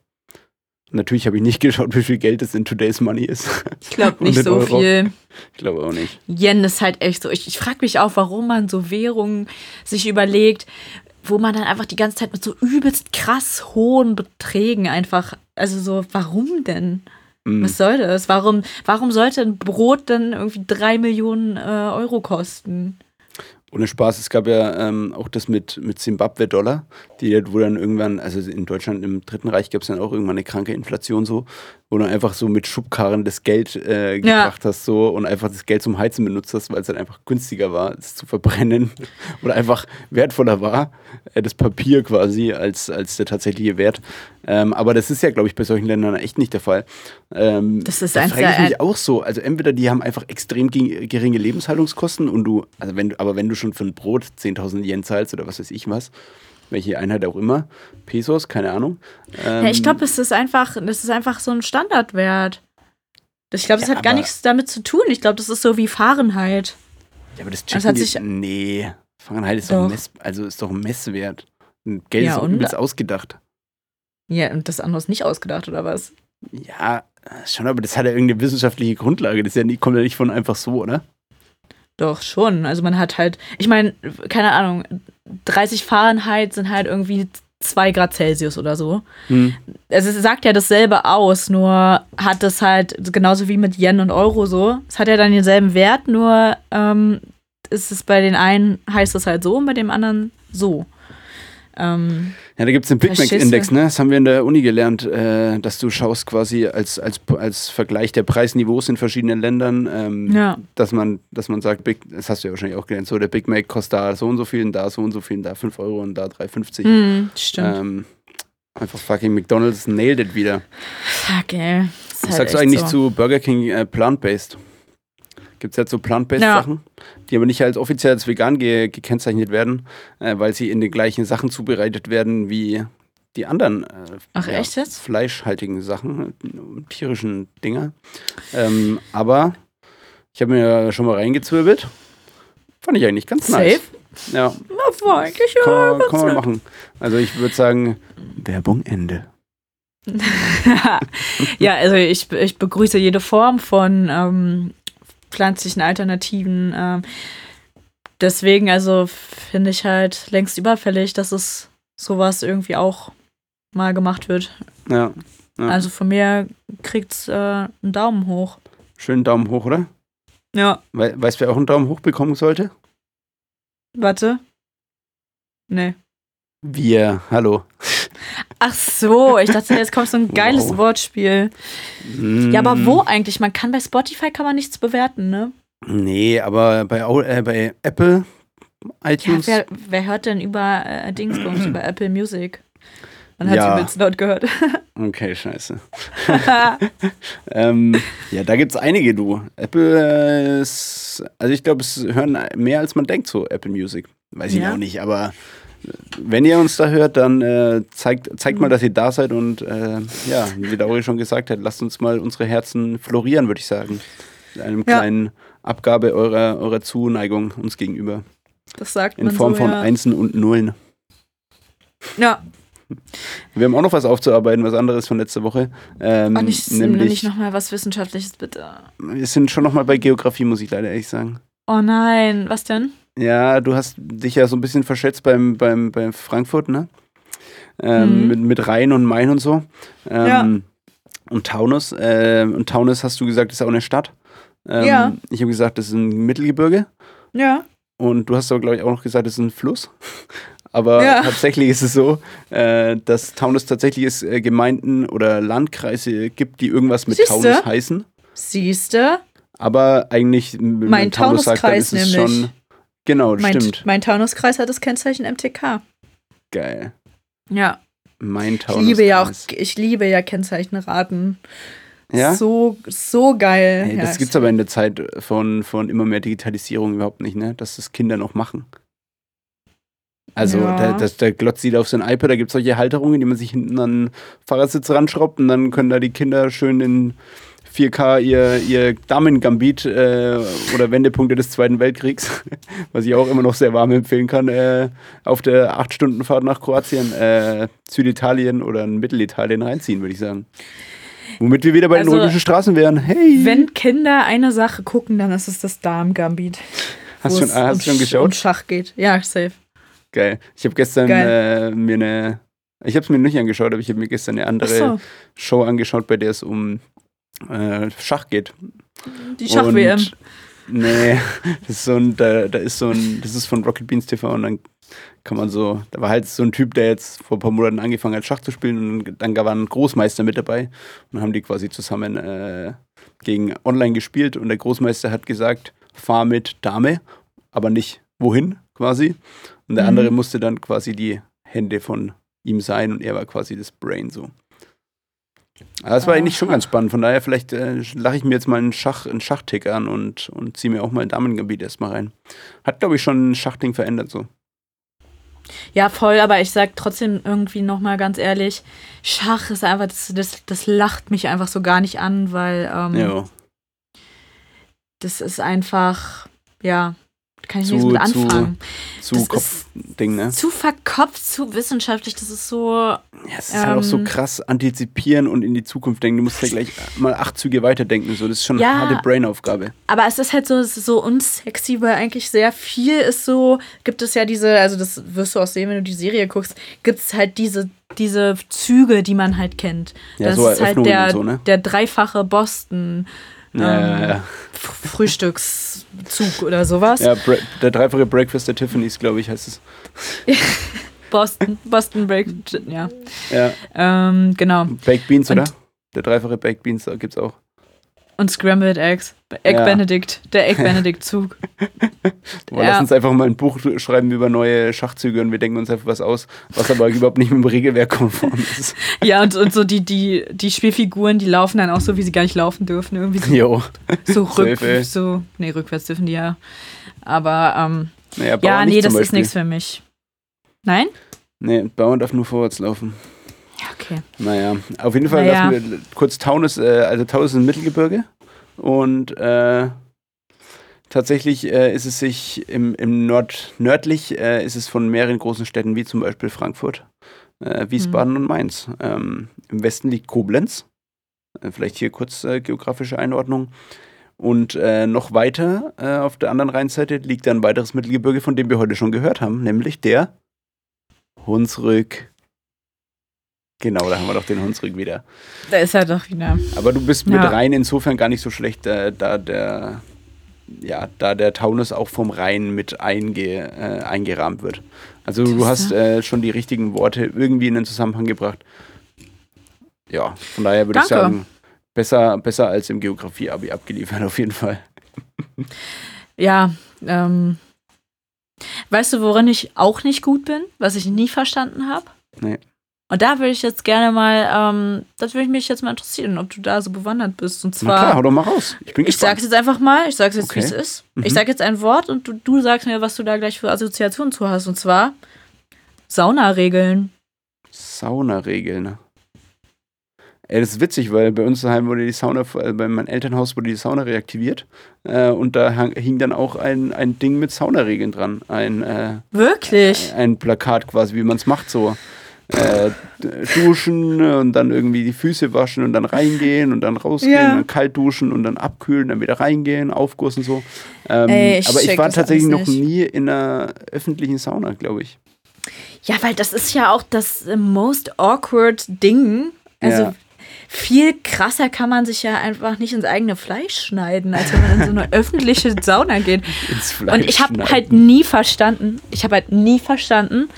Natürlich habe ich nicht <laughs> geschaut, wie viel Geld das in Today's Money ist. Ich glaube nicht 100 so Euro. viel. Ich glaube auch nicht. Yen ist halt echt so. Ich, ich frage mich auch, warum man so Währungen sich überlegt, wo man dann einfach die ganze Zeit mit so übelst krass hohen Beträgen einfach, also so, warum denn? Mm. Was soll das? Warum, warum sollte ein Brot dann irgendwie drei Millionen äh, Euro kosten? Ohne Spaß, es gab ja ähm, auch das mit, mit Zimbabwe-Dollar, die wo dann irgendwann, also in Deutschland im Dritten Reich gab es dann auch irgendwann eine kranke Inflation so, wo du einfach so mit Schubkarren das Geld äh, gebracht hast so und einfach das Geld zum Heizen benutzt hast, weil es dann einfach günstiger war, es zu verbrennen <laughs> oder einfach wertvoller war, äh, das Papier quasi als, als der tatsächliche Wert. Ähm, aber das ist ja, glaube ich, bei solchen Ländern echt nicht der Fall. Ähm, Das ist da frage ich mich auch so. Also entweder die haben einfach extrem ge- geringe Lebenshaltungskosten und du, also wenn du, aber wenn du schon für ein Brot 10.000 Yen zahlst oder was weiß ich was, welche Einheit auch immer, Pesos, keine Ahnung. Ähm, Ja, ich glaube, es ist einfach, das ist einfach so ein Standardwert. Ich glaube, das Ja, hat gar nichts damit zu tun. Ich glaube, das ist so wie Fahrenheit. ja, aber das das checken hat die, sich- Nee, Fahrenheit ist doch, ein Mess, also ist doch ein Messwert. Und Geld Ja, ist übelst ausgedacht. Ja, und das andere ist nicht ausgedacht, oder was? Ja, schon, aber das hat ja irgendeine wissenschaftliche Grundlage. Das ja nicht, kommt ja nicht von einfach so, oder? Doch, schon. Also man hat halt, ich meine, keine Ahnung, 30 Fahrenheit sind halt irgendwie 2 Grad Celsius oder so. Hm. Also es sagt ja dasselbe aus, nur hat es halt, genauso wie mit Yen und Euro so, es hat ja dann denselben Wert, nur ähm, ist es bei den einen heißt es halt so und bei dem anderen so. Ähm, Ja, da gibt es den Big Mac-Index, ne? Das haben wir in der Uni gelernt, äh, dass du schaust quasi als, als, als Vergleich der Preisniveaus in verschiedenen Ländern, ähm, Ja. dass man, dass man sagt, Big, das hast du ja wahrscheinlich auch gelernt, so der Big Mac kostet da so und so viel und da so und so viel und da 5 Euro und da 3,50. hm, stimmt. Ähm, einfach fucking McDonalds nailed it wieder. Fuck, ey. Halt sagst du eigentlich so. zu Burger King äh, plant-based? Gibt es jetzt so plant-based Ja. Die aber nicht als offiziell als vegan ge gekennzeichnet werden, äh, weil sie in den gleichen Sachen zubereitet werden wie die anderen äh, Ach, echt jetzt? fleischhaltigen Sachen, tierischen Dinger. Ähm, aber ich habe mir schon mal reingezwirbelt. Fand ich eigentlich ganz Safe? nice. Ja, Na, war eigentlich kann, ja. man- kann man machen. Also ich würde sagen, Werbung Ende. <laughs> ja, also ich, ich begrüße jede Form von ähm, pflanzlichen Alternativen. Ähm, deswegen, also finde ich halt längst überfällig, dass es sowas irgendwie auch mal gemacht wird. Ja, Ja. Also von mir kriegt's äh, einen Daumen hoch. schönen Daumen hoch, oder? Ja, We weißt du, wer auch einen Daumen hoch bekommen sollte? warte. Nee. Wir, hallo. Ach so, ich dachte, jetzt kommt so ein <laughs> geiles Wow. Wortspiel. Mm, Ja, aber wo eigentlich? Man kann bei Spotify kann man nichts bewerten, ne? Nee, aber bei, äh, bei Apple, Ja, iTunes, wer, wer hört denn über äh, Dingsbums, über Apple Music? Man hat Ja. sie übelst laut gehört. <laughs> okay, scheiße. <laughs> Ähm, ja, da gibt's einige, du. Apple äh, ist, also ich glaube, es hören mehr als man denkt, so Apple Music. Weiß ich Ja. auch nicht, aber wenn ihr uns da hört, dann äh, zeigt, zeigt mal, dass ihr da seid und äh, ja, wie Lauri schon gesagt hat, lasst uns mal unsere Herzen florieren, würde ich sagen. Mit einem Ja. kleinen Abgabe eurer, eurer Zuneigung uns gegenüber. Das sagt In man Form so, von ja. Einsen und Nullen. Ja, Wir haben auch noch was aufzuarbeiten, was anderes von letzter Woche. Ähm, und nicht, nämlich, nicht nochmal was Wissenschaftliches, bitte. wir sind schon noch mal bei Geografie, muss ich leider ehrlich sagen. Oh nein, was denn? Ja, du hast dich ja so ein bisschen verschätzt beim, beim, beim Frankfurt, ne? Ähm, Mhm. mit, mit Rhein und Main und so. Ähm, Ja. Und Taunus. Ähm, und Taunus hast du gesagt, ist auch eine Stadt. Ähm, Ja. Ich habe gesagt, das ist ein Mittelgebirge. Ja. Und du hast aber, glaube ich, auch noch gesagt, das ist ein Fluss. <laughs> Aber Ja. tatsächlich ist es so, äh, dass Taunus tatsächlich es äh, Gemeinden oder Landkreise gibt, die irgendwas mit Siehste? Taunus heißen. Siehste, Aber eigentlich, wenn Mein Taunus sagt, dann ist Taunuskreis es nämlich. schon. Genau, mein, stimmt. mein Taunuskreis hat das Kennzeichen MTK. Geil. Ja, Mein ich Taunus. liebe ja auch, ich liebe ja Kennzeichenraten. Ja? So, so geil. Ja, das gibt's aber in der Zeit von, von immer mehr Digitalisierung überhaupt nicht, ne? Dass das Kinder noch machen. Also, Ja. da, das, da glotzt jeder auf sein iPad, da gibt es solche Halterungen, die man sich hinten an den Fahrersitz ranschraubt und dann können da die Kinder schön in 4K ihr, ihr Damen-Gambit äh, oder Wendepunkte des Zweiten Weltkriegs, <laughs> was ich auch immer noch sehr warm empfehlen kann, äh, auf der 8-Stunden-Fahrt nach Kroatien, äh, Süditalien oder in Mittelitalien reinziehen, würde ich sagen. Womit wir wieder bei den Also, römischen Straßen wären. Hey! Wenn Kinder eine Sache gucken, dann ist es das Darm-Gambit. Hast wo schon- es hast um du schon Sch- geschaut? Um Schach geht. Ja, safe. Geil. Ich habe gestern äh, mir eine. Ich habe es mir nicht angeschaut, aber ich habe mir gestern eine andere so, Show angeschaut, bei der es um äh, Schach geht. die Schach-WM. Nee, <laughs> das ist so ein, da, da ist so ein, das ist von Rocket Beans TV und dann kann man so, da war halt so ein Typ, der jetzt vor ein paar Monaten angefangen hat, Schach zu spielen und dann war ein Großmeister mit dabei und dann haben die quasi zusammen äh, gegen online gespielt und der Großmeister hat gesagt, fahr mit Dame, aber nicht wohin quasi. Und der Mhm. andere musste dann quasi die Hände von ihm sein und er war quasi das Brain so. Das war eigentlich schon ganz spannend. Von daher, vielleicht äh, lache ich mir jetzt mal einen, Schach, einen Schachtick an und, und ziehe mir auch mal ein Damengebiet erstmal rein. Hat, glaube ich, schon ein Schachding verändert so. Ja, voll, aber ich sag trotzdem irgendwie nochmal ganz ehrlich, Schach ist einfach, das, das, das lacht mich einfach so gar nicht an, weil ähm, Ja. das ist einfach, ja, kann ich Zu- nichts mit zu- anfangen. Zu ist Kopfding, ne? Zu verkopft, zu wissenschaftlich, das ist so, Ja, es ist halt auch so ähm, krass antizipieren und in die Zukunft denken. Du musst ja gleich mal acht Züge weiterdenken. So. Das ist schon Ja. eine harte Brain-Aufgabe. aber es ist halt so, ist so unsexy, weil eigentlich sehr viel ist so, gibt es ja diese, also das wirst du auch sehen, wenn du die Serie guckst, gibt es halt diese, diese Züge, die man halt kennt. Ja, das so ist halt der, so, ne? der dreifache Boston. Ja, ähm, ja, Frühstückszug oder sowas. ja der dreifache Breakfast der Tiffany's, glaube ich, heißt es. <laughs> Boston, Boston Break, ja. Ja, Ähm, genau. Baked Beans, Und- oder? Der dreifache Baked Beans, da gibt's auch. Und Scrambled Eggs. Egg Ja. Benedict, der Egg <laughs> Benedict Zug. Aber Ja. Lass uns einfach mal ein Buch schreiben über neue Schachzüge und wir denken uns einfach was aus, was aber <laughs> überhaupt nicht mit dem Regelwerk konform ist. <laughs> Ja, und, und so die, die, die Spielfiguren, die laufen dann auch so, wie sie gar nicht laufen dürfen. Irgendwie so, Jo. so, Safe, ey. rück, so nee, rückwärts dürfen die ja. Aber ähm, Naja, ja, nee, das ist Beispiel. nichts für mich. Nein? Nee, Bauern darf nur vorwärts laufen. Ja, okay. Naja, auf jeden Fall Naja. lassen wir kurz Taunus, äh, also Taunus ist ein Mittelgebirge und äh, tatsächlich äh, ist es sich im, im Nord, nördlich äh, ist es von mehreren großen Städten wie zum Beispiel Frankfurt, äh, Wiesbaden und Mainz. Ähm, Im Westen liegt Koblenz, äh, vielleicht hier kurz geografische Einordnung. Und äh, noch weiter äh, auf der anderen Rheinseite liegt ein weiteres Mittelgebirge, von dem wir heute schon gehört haben, nämlich der Hunsrück. Genau, da haben wir doch den Hunsrück wieder. Da ist er doch wieder. Aber du bist mit Ja. Rhein insofern gar nicht so schlecht, äh, da der ja, da der Taunus auch vom Rhein mit einge, äh, eingerahmt wird. Also du hast äh, schon die richtigen Worte irgendwie in den Zusammenhang gebracht. Ja, von daher würde ich sagen, besser, besser als im Geografie-Abi abgeliefert, auf jeden Fall. <laughs> Ja, ähm. Weißt du, worin ich auch nicht gut bin, was ich nie verstanden habe? Nee. Und da würde ich jetzt gerne mal, ähm, das würde ich mich jetzt mal interessieren, ob du da so bewandert bist. Und Na klar, zwar, hau doch mal raus. Ich bin ich gespannt. sag's jetzt einfach mal, ich sag's jetzt, Okay. wie es ist. Mhm. Ich sag jetzt ein Wort und du, du sagst mir, was du da gleich für Assoziationen zu hast. Und zwar Saunaregeln. Saunaregeln. Ey, das ist witzig, weil bei uns daheim wurde die Sauna, äh, bei meinem Elternhaus wurde die Sauna reaktiviert äh, und da hing dann auch ein, ein Ding mit Saunaregeln dran. Ein, äh, Wirklich? ein Plakat quasi, wie man es macht, so. Äh, duschen und dann irgendwie die Füße waschen und dann reingehen und dann rausgehen Ja. und dann kalt duschen und dann abkühlen, dann wieder reingehen, Aufguss und so. Ähm, Ey, ich aber ich war tatsächlich noch nie in einer öffentlichen Sauna, glaube ich. Ja, weil das ist ja auch das äh, most awkward Ding. Also Ja. viel krasser kann man sich ja einfach nicht ins eigene Fleisch schneiden, als wenn man in so eine <laughs> öffentliche Sauna geht. Und ich habe halt nie verstanden, ich habe halt nie verstanden,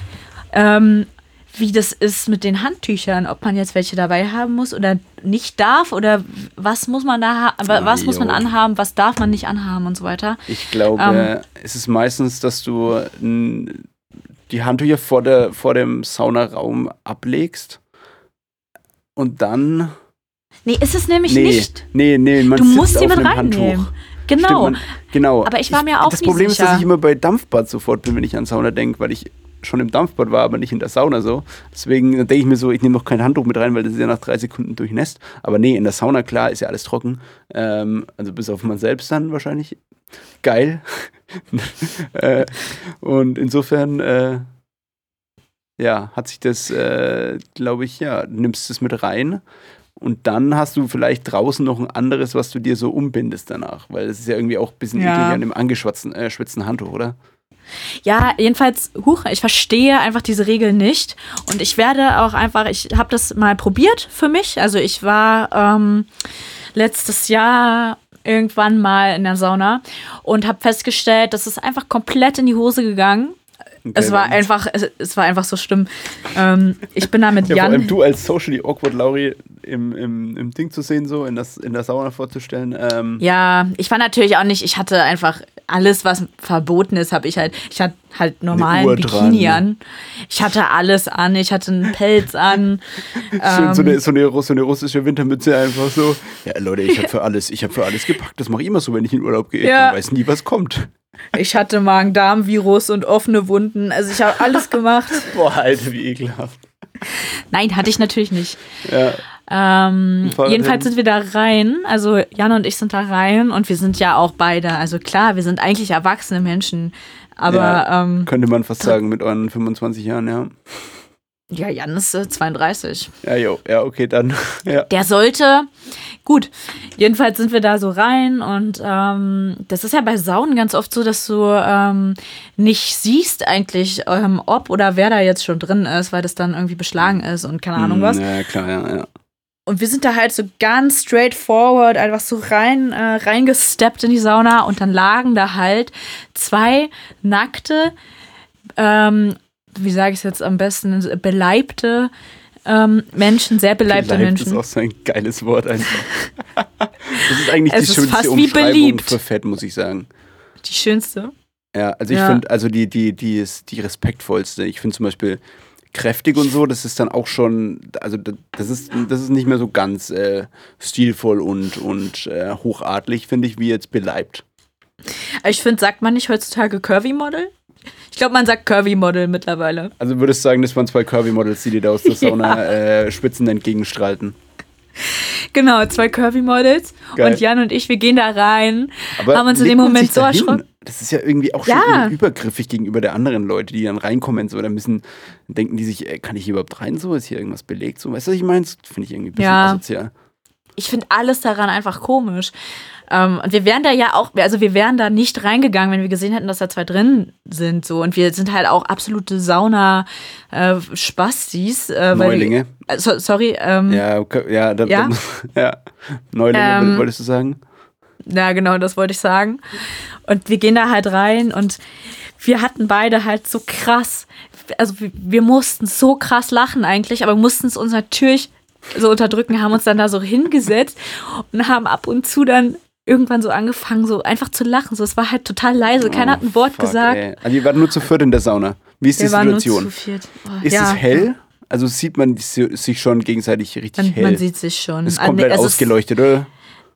ähm, wie das ist mit den Handtüchern, ob man jetzt welche dabei haben muss oder nicht darf oder was muss man da ha wa- was muss man jo. anhaben, was darf man nicht anhaben und so weiter. Ich glaube, Ähm. es ist meistens, dass du die Handtücher vor, der, vor dem Saunaraum ablegst und dann. Nee, ist es nämlich nee, nicht. nee, nee, man Du sitzt musst auf mit reinnehmen. Genau. Stimmt, man, genau. Aber ich war mir auch Das nie Problem ist, sicher. dass ich immer bei Dampfbad sofort bin, wenn ich an Sauna denke, weil ich schon im Dampfbad war, aber nicht in der Sauna so. Deswegen denke ich mir so, ich nehme noch kein Handtuch mit rein, weil das ist ja nach drei Sekunden durchnässt. Aber nee, in der Sauna, klar, ist ja alles trocken. Ähm, also bis auf man selbst dann wahrscheinlich. Geil. <laughs> äh, und insofern, äh, ja, hat sich das, äh, glaube ich, ja, nimmst es mit rein. Und dann hast du vielleicht draußen noch ein anderes, was du dir so umbindest danach. Weil es ist ja irgendwie auch ein bisschen Ja. eklig an dem angeschwitzten äh, Handtuch, oder? Ja, jedenfalls, huch, ich verstehe einfach diese Regel nicht. Und ich werde auch einfach, ich habe das mal probiert für mich. Also ich war ähm, letztes Jahr irgendwann mal in der Sauna und habe festgestellt, dass es einfach komplett in die Hose gegangen. Es war einfach, es, es war einfach so schlimm. Ähm, ich bin da mit Ja, vor allem Jan. du als socially awkward Lauri im, im, im Ding zu sehen, so in, das, in der Sauna vorzustellen. Ähm, Ja, ich war natürlich auch nicht, ich hatte einfach alles, was verboten ist, habe ich halt, ich hatte halt normalen Bikini dran. an. Ich hatte alles an, ich hatte einen Pelz an. <laughs> Schön, so, Ähm. eine, so, eine, so eine russische Wintermütze einfach so. Ja, Leute, ich habe für alles, ich habe für alles gepackt. Das mache ich immer so, wenn ich in Urlaub gehe. Ja. Man weiß nie, was kommt. Ich hatte Magen-Darm-Virus und offene Wunden. Also ich habe alles gemacht. <laughs> Boah, Alter, wie ekelhaft. Nein, hatte ich natürlich nicht. Ja, Ähm, jedenfalls hin. sind wir da rein. Also Jan und ich sind da rein und wir sind ja auch beide. Also klar, wir sind eigentlich erwachsene Menschen. Aber Ja. ähm, könnte man fast sagen mit euren 25 Jahren, ja. Ja, Jan ist äh, 32. Ja, jo, ja, okay, dann. <laughs> Ja. Der sollte. Gut, jedenfalls sind wir da so rein und ähm, das ist ja bei Saunen ganz oft so, dass du ähm, nicht siehst eigentlich, ähm, ob oder wer da jetzt schon drin ist, weil das dann irgendwie beschlagen ist und keine Ahnung was. Hm, Ja, klar, ja, ja. Und wir sind da halt so ganz straightforward, einfach so rein, äh, reingesteppt in die Sauna und dann lagen da halt zwei nackte, ähm, wie sage ich es jetzt am besten, beleibte ähm, Menschen, sehr beleibte Beleibt Menschen. ist auch so ein geiles Wort einfach. <laughs> das ist eigentlich Es die ist schönste Umschreibung beliebt. für Fett, muss ich sagen. Die schönste. Ja, also ich Ja. finde, also die, die, die ist die respektvollste. Ich finde zum Beispiel kräftig und so, das ist dann auch schon, also da- das ist, das ist nicht mehr so ganz äh, stilvoll und, und äh, hochadlig, finde ich, wie jetzt beleibt. Ich finde, sagt man nicht heutzutage Curvy Model? Ich glaube, man sagt Curvy Model mittlerweile. Also würdest du sagen, das waren zwei Curvy-Models, die dir da aus der <laughs> Sauna äh, spitzen entgegenstrahlten. Genau, zwei Curvy Models. Geil. Und Jan und ich, wir gehen da rein, Aber haben uns in dem Moment so erschrocken. Das ist ja irgendwie auch Ja. schon irgendwie übergriffig gegenüber der anderen Leute, die dann reinkommen. So, da müssen, denken die sich, äh, kann ich hier überhaupt rein? So, ist hier irgendwas belegt? So, weißt du, was ich meine? Das Finde ich irgendwie ein bisschen Ja. asozial. Ich finde alles daran einfach komisch. Ähm, und wir wären da ja auch, also wir wären da nicht reingegangen, wenn wir gesehen hätten, dass da zwei drin sind. So. Und wir sind halt auch absolute Sauna-Spastis. Äh, weil- Neulinge. Äh, so, sorry, ähm, ja. Ja, okay, ja, da, Ja? Da, <laughs> ja. Neulinge, Ähm, wolltest du sagen? genau, das wollte ich sagen. Und wir gehen da halt rein und wir hatten beide halt so krass, also wir, wir mussten so krass lachen eigentlich, aber mussten es uns natürlich so unterdrücken, haben uns dann da so hingesetzt und haben ab und zu dann irgendwann so angefangen, so einfach zu lachen. So, es war halt total leise, keiner hat ein Wort Oh, fuck, gesagt. Ey. Also, ihr wart nur zu viert in der Sauna. Wie ist die Wir waren nur Situation? zu viert. Oh, Ist ja. es hell? Also sieht man si- sich schon gegenseitig richtig Man, hell? man sieht sich schon. ist Ah, komplett ist- ausgeleuchtet, oder?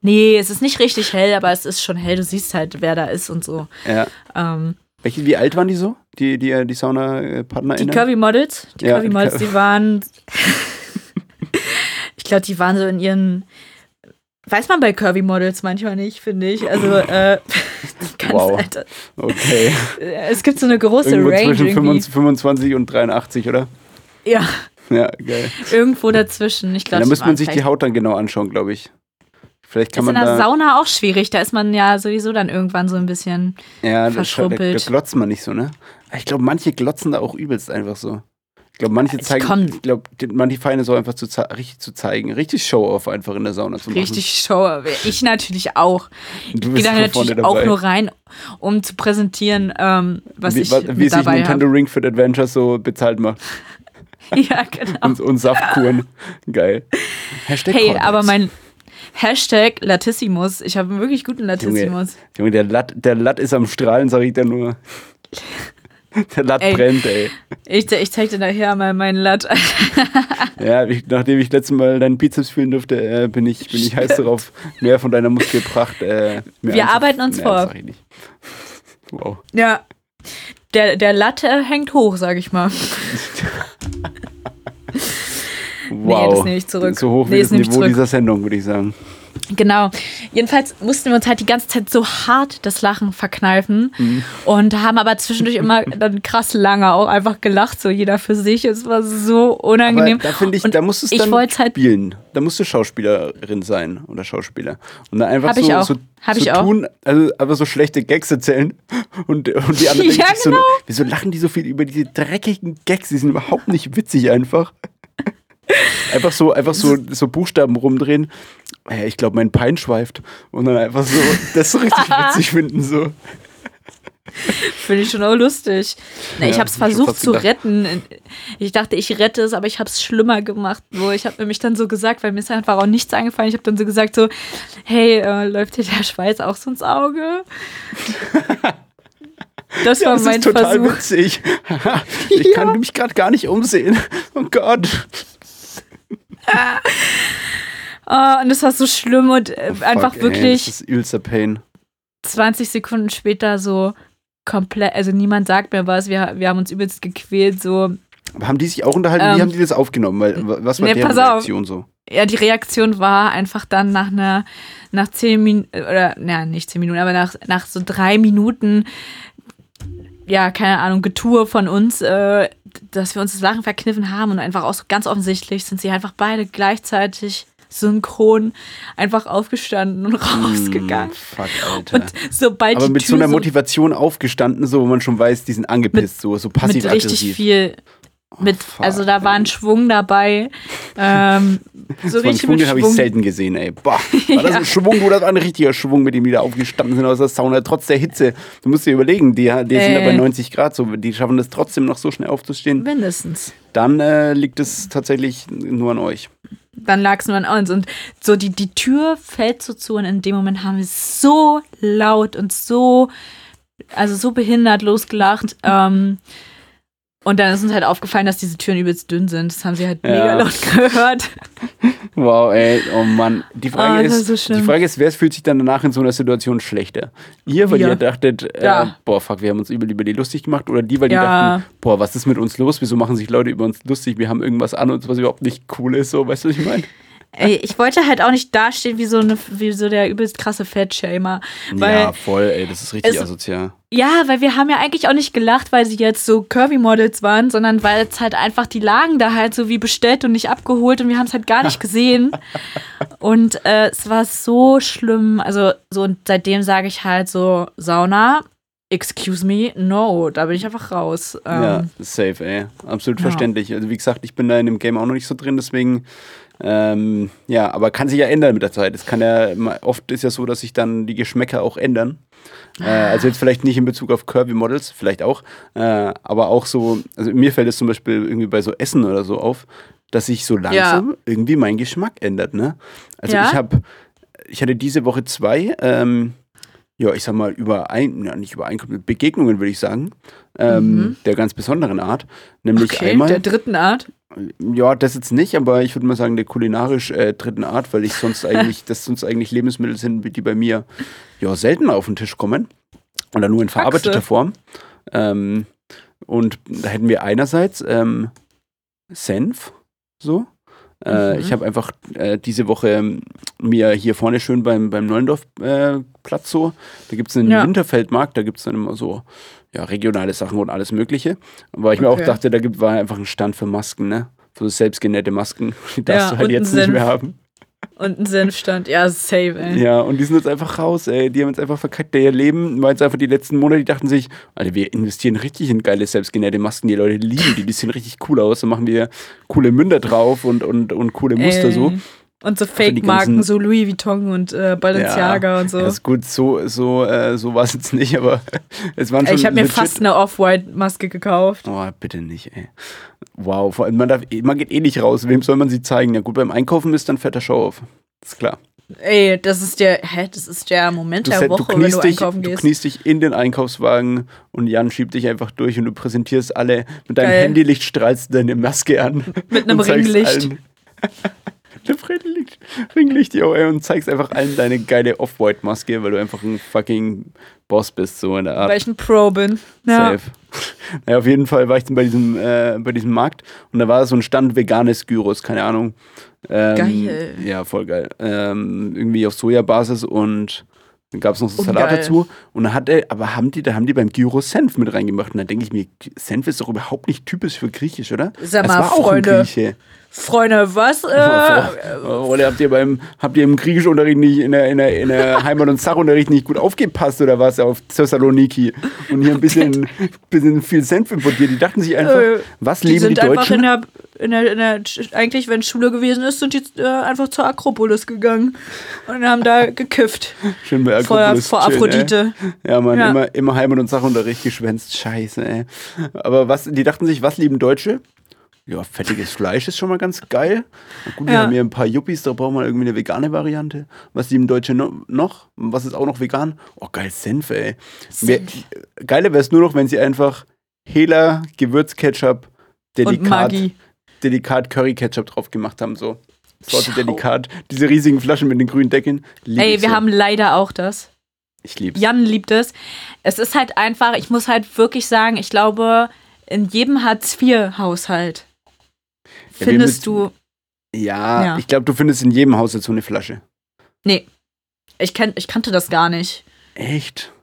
Nee, es ist nicht richtig hell, aber es ist schon hell. Du siehst halt, wer da ist und so. Ja. Ähm, Welche, wie alt waren die so? Die, die, die Sauna-PartnerInnen? die Curvy Models, die Ja, Curvy die Models, die waren, <laughs> glaube, die waren so in ihren, weiß man bei Curvy Models manchmal nicht, finde ich. Also, äh, <laughs> ganz Wow. alter. Okay. Äh, Es gibt so eine große Irgendwo Range zwischen irgendwie. 25 und 83, oder? Ja, Ja, geil. irgendwo dazwischen. Ich Ja, glaube, da die müsste man sich die Haut dann genau anschauen, glaube ich. Vielleicht kann ist in man der da. Sauna auch schwierig. Da ist man ja sowieso dann irgendwann so ein bisschen. ja, das, da, da verschrumpelt. glotzt man nicht so, ne? Ich glaube, manche glotzen da auch übelst einfach so. Ich glaube, manche Ich zeigen, komm. ich glaube, manche feiern so einfach zu richtig zu zeigen. Richtig Show-off einfach in der Sauna zu machen. Richtig Show. Ich natürlich auch. Du Ich gehe bist da natürlich auch nur rein, um zu präsentieren, ähm, was wie, ich wa- mit wie sich dabei Nintendo habe. Ring Fit Adventure so bezahlt macht. <laughs> Ja, genau. Und, und Saftkuren. Geil. Hashtag Hey, Callbacks. aber mein Hashtag Latissimus. Ich habe einen wirklich guten Latissimus. Junge, der Latt, der Latt ist am Strahlen, sag ich dir nur. <laughs> Der Latt Ey. brennt, ey. Ich, ich zeig dir nachher mal meinen Lat. <laughs> Ja, ich, nachdem ich letztes Mal deinen Bizeps fühlen durfte, äh, bin, ich, bin ich heiß darauf, mehr von deiner Muskelpracht. Äh, Wir arbeiten uns Nee, vor. das Sag ich nicht. Wow. Ja. Der, der Latte hängt hoch, sag ich mal. <laughs> Wow. das nehme ich zurück. So hoch wie Nee, das das Niveau zurück. dieser Sendung, würde ich sagen. Genau. Jedenfalls mussten wir uns halt die ganze Zeit so hart das Lachen verkneifen Mhm. und haben aber zwischendurch immer <laughs> dann krass lange auch einfach gelacht, so jeder für sich. Es war so Aber unangenehm. da finde ich, Und da musst du dann halt- spielen. Da musst du Schauspielerin sein oder Schauspieler. Und dann einfach Hab so, ich auch. so, Hab so ich auch. tun, also aber so schlechte Gags erzählen. <laughs> Und, und die <laughs> anderen Ja, denken sich so, genau. wieso lachen die so viel über diese dreckigen Gags? Die sind überhaupt nicht witzig einfach. Einfach so, einfach so, so Buchstaben rumdrehen. Ich glaube, mein Pein schweift. Und dann einfach so, das so richtig <laughs> witzig finden. So. Finde ich schon auch lustig. Na, Ja, ich habe es versucht zu gedacht. retten. Ich dachte, ich rette es, aber ich habe es schlimmer gemacht. So, ich habe nämlich dann so gesagt, weil mir ist einfach auch nichts eingefallen. Ich habe dann so gesagt so, hey, äh, läuft dir der Schweiß auch so ins Auge? Das Ja, war das mein ist total Versuch. witzig. <laughs> ich kann mich gerade gar nicht umsehen. Oh Gott. <laughs> Oh, und das war so schlimm und äh, einfach Fuck, ey, wirklich das ist übelster Pain. 20 Sekunden später so komplett, also niemand sagt mir was, wir, wir haben uns übelst gequält, so. Aber haben die sich auch unterhalten? Wie Ähm, haben die das aufgenommen? Weil, was war nee, deren pass auf. Reaktion so? Ja, die Reaktion war einfach dann nach einer, nach zehn Minuten, oder, naja, nicht zehn Minuten, aber nach, nach so drei Minuten, ja, keine Ahnung, Getue von uns, äh, dass wir uns das Lachen verkniffen haben und einfach auch so ganz offensichtlich sind sie einfach beide gleichzeitig synchron einfach aufgestanden und <laughs> rausgegangen. Hm, fuck, Alter. Und sobald Aber mit so einer so Motivation aufgestanden, so wo man schon weiß, die sind angepisst, so, so mit richtig passiv-aggressiv. viel, mit, fuck, also da war ein Schwung dabei, ähm, <laughs> so richtig Schwung, mit den habe ich Schwung. selten gesehen, ey. Boah, <laughs> war das ein Schwung oder ein richtiger Schwung, mit dem die da aufgestanden sind aus der Sauna, trotz der Hitze. Du musst dir überlegen, die, die sind da bei Äh. 90 Grad, so, die schaffen das trotzdem noch so schnell aufzustehen. Mindestens. Dann äh, liegt es tatsächlich nur an euch. dann lag es nur an uns. Und so die, die Tür fällt so zu und in dem Moment haben wir so laut und so, also so behindert losgelacht. ähm, und dann ist uns halt aufgefallen, dass diese Türen übelst dünn sind. Das haben sie halt Ja. mega laut gehört. Wow, ey, oh Mann. Die Frage, das ist, so die Frage ist, wer fühlt sich dann danach in so einer Situation schlechter? Ihr, weil Wir. ihr dachtet, äh, Ja. boah, fuck, wir haben uns übel über die lustig gemacht, oder die, weil die Ja. dachten, boah, was ist mit uns los? Wieso machen sich Leute über uns lustig? Wir haben irgendwas an uns, was überhaupt nicht cool ist, so, weißt du, was ich meine? Ey, ich wollte halt auch nicht dastehen wie so, eine, wie so der übelst krasse Fettshamer. Ja, voll, ey, das ist richtig es- asozial. Ja, weil wir haben ja eigentlich auch nicht gelacht, weil sie jetzt so Curvy-Models waren, sondern weil es halt einfach, die lagen da halt so wie bestellt und nicht abgeholt und wir haben es halt gar nicht gesehen. <laughs> und äh, es war so schlimm. Also so und seitdem sage ich halt so, Sauna, excuse me, no, da bin ich einfach raus. Ähm, ja, safe, ey. Absolut ja. verständlich. Also, wie gesagt, ich bin da in dem Game auch noch nicht so drin, deswegen, ähm, ja, aber kann sich ja ändern mit der Zeit. Es kann ja, oft ist ja so, dass sich dann die Geschmäcker auch ändern. Äh, also jetzt vielleicht nicht in Bezug auf Kirby Models, vielleicht auch, äh, aber auch so, also mir fällt es zum Beispiel irgendwie bei so Essen oder so auf, dass sich so langsam irgendwie mein Geschmack ändert, ne? Also Ja? ich habe, ich hatte diese Woche zwei, ähm, ja, ich sag mal, überein, ja, nicht Übereinkommen, Begegnungen, würde ich sagen, ähm, der ganz besonderen Art. Nämlich Mhm. okay, einmal, der dritten Art. Ja, das jetzt nicht, aber ich würde mal sagen, der kulinarisch äh, dritten Art, weil ich sonst <laughs> eigentlich, das sonst eigentlich Lebensmittel sind, die bei mir ja selten auf den Tisch kommen. Oder nur in verarbeiteter. Form. Ähm, und da hätten wir einerseits ähm, Senf, so. Äh, Mhm. Ich habe einfach äh, diese Woche ähm, mir hier vorne schön beim, beim Neulendorf-Platz äh, so, da gibt es einen Ja. Winterfeldmarkt, da gibt es dann immer so ja, regionale Sachen und alles Mögliche. Weil ich mir auch Okay. dachte, da gibt, war einfach ein Stand für Masken, ne? So selbstgenähte Masken. <laughs> Die darfst Ja, du halt jetzt nicht mehr haben. Und ein Senfstand. Ja, safe, ey. Ja, und die sind jetzt einfach raus, ey. Die haben jetzt einfach verkackt ihr Leben, weil jetzt einfach die letzten Monate, die dachten sich, Alter, wir investieren richtig in geile selbstgenähte Masken. Die Leute lieben die, die sehen richtig cool aus. Dann machen wir coole Münder drauf und, und, und coole Muster Ey. so. Und so Fake-Marken, so Louis Vuitton und äh, Balenciaga und so. Das ist gut, so, so, äh, so war es jetzt nicht, aber <laughs> es waren schon ich habe mir fast eine Off-White-Maske gekauft. Oh, bitte nicht, ey. Wow, vor allem, man, darf, man geht eh nicht raus. Wem soll man sie zeigen? Ja gut, beim Einkaufen ist dann fetter Show auf. ist klar. Ey, das ist der, hä, das ist der Moment Du, der se- du, Woche, wenn du dich, einkaufen du gehst. kniest dich in den Einkaufswagen und Jan schiebt dich einfach durch und du präsentierst alle mit deinem Geil. Handylicht strahlst du deine Maske an. Mit einem Ringlicht. <laughs> Ringlicht, yo, ey, und zeigst einfach allen deine geile Off-White-Maske, weil du einfach ein fucking Boss bist, so in der Art. Weil ich ein Pro bin. Ja. Safe. <laughs> Naja, auf jeden Fall war ich dann bei diesem, äh, bei diesem Markt und da war so ein Stand veganes Gyros, keine Ahnung. Ähm, Geil. Ja, voll geil. Ähm, irgendwie auf Sojabasis und dann gab es noch so Salat geil. dazu. Und dann hat er, aber haben die, da haben die beim Gyros Senf mit reingemacht. Und da denke ich mir, Senf ist doch überhaupt nicht typisch für Griechisch, oder? Sag Es mal, war auch ein Freunde. Grieche. Freunde, was? Äh, <laughs> Oder habt ihr beim habt ihr im Griechischunterricht nicht in der, in der, in der Heimat- und Sachunterricht nicht gut aufgepasst oder was auf Thessaloniki und hier ein bisschen, <laughs> bisschen viel Senf importiert? Die dachten sich einfach, Äh, was die leben die, sind einfach in Deutschen? der, in der, in der, eigentlich, wenn Schule gewesen ist, sind die äh, einfach zur Akropolis gegangen und haben da gekifft. Schön bei Vor, Akropolis vor chillen, Aphrodite. Ey. Ja, man, Ja. immer, immer Heimat- und Sachunterricht geschwänzt. Scheiße, ey. Aber was, die dachten sich, was lieben Deutsche? Ja, fettiges Fleisch ist schon mal ganz geil. Na gut, wir Ja. haben hier ein paar Yuppies, da brauchen wir irgendwie eine vegane Variante. Was lieben Deutsche no noch? Was ist auch noch vegan? Oh, geil, Senf, ey. Wär, geiler wäre es nur noch, wenn sie einfach Hela, Gewürzketchup, delikat, delikat Curry-Ketchup drauf gemacht haben, so. Sorte delikat. Diese riesigen Flaschen mit den grünen Deckeln. Ey, wir so. haben leider auch das. Ich lieb's. Jan liebt es. Es ist halt einfach, ich muss halt wirklich sagen, ich glaube, in jedem Hartz-IV-Haushalt wir findest du. Ja, Ja. ich glaube, du findest in jedem Haus jetzt so eine Flasche. Nee. Ich, kenn, ich kannte das gar nicht. Echt?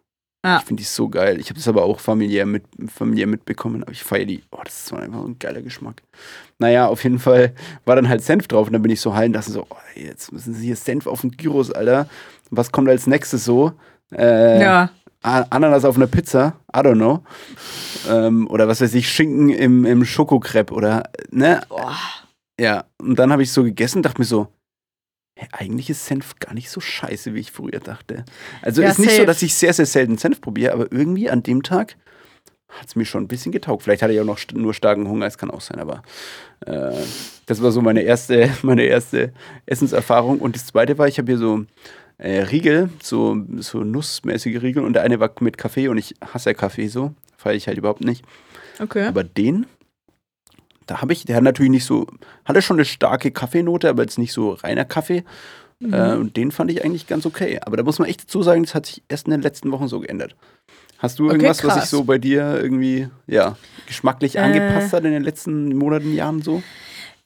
Ja. Ich finde die so geil. Ich habe das aber auch familiär, mit, familiär mitbekommen. Aber ich feiere die. Oh, das ist so einfach ein geiler Geschmack. Naja, auf jeden Fall war dann halt Senf drauf. Und dann bin ich so heilen, dachte so, oh, jetzt müssen sie hier Senf auf den Gyros, Alter. Was kommt als nächstes so? Äh, Ja. Ananas auf einer Pizza, I don't know. Ähm, oder was weiß ich, Schinken im, im Schokokrepp oder, ne? Boah. Ja, und dann habe ich so gegessen, dachte mir so, hä, eigentlich ist Senf gar nicht so scheiße, wie ich früher dachte. Also Ja, ist nicht so, dass ich sehr, sehr selten Senf probiere, aber irgendwie an dem Tag hat es mir schon ein bisschen getaugt. Vielleicht hatte ich auch noch nur starken Hunger, es kann auch sein, aber äh, das war so meine erste, <laughs> meine erste Essenserfahrung. Und das zweite war, ich habe hier so äh, Riegel, so, so nussmäßige Riegel und der eine war mit Kaffee und ich hasse ja Kaffee so, feiere ich halt überhaupt nicht. Okay. Aber den, da habe ich, der hat natürlich nicht so, hatte schon eine starke Kaffeenote, aber jetzt nicht so reiner Kaffee. Mhm. Äh, und den fand ich eigentlich ganz okay. Aber da muss man echt dazu sagen, das hat sich erst in den letzten Wochen so geändert. Hast du Okay, irgendwas, was sich so bei dir irgendwie, ja, geschmacklich Äh. angepasst hat in den letzten Monaten, Jahren so?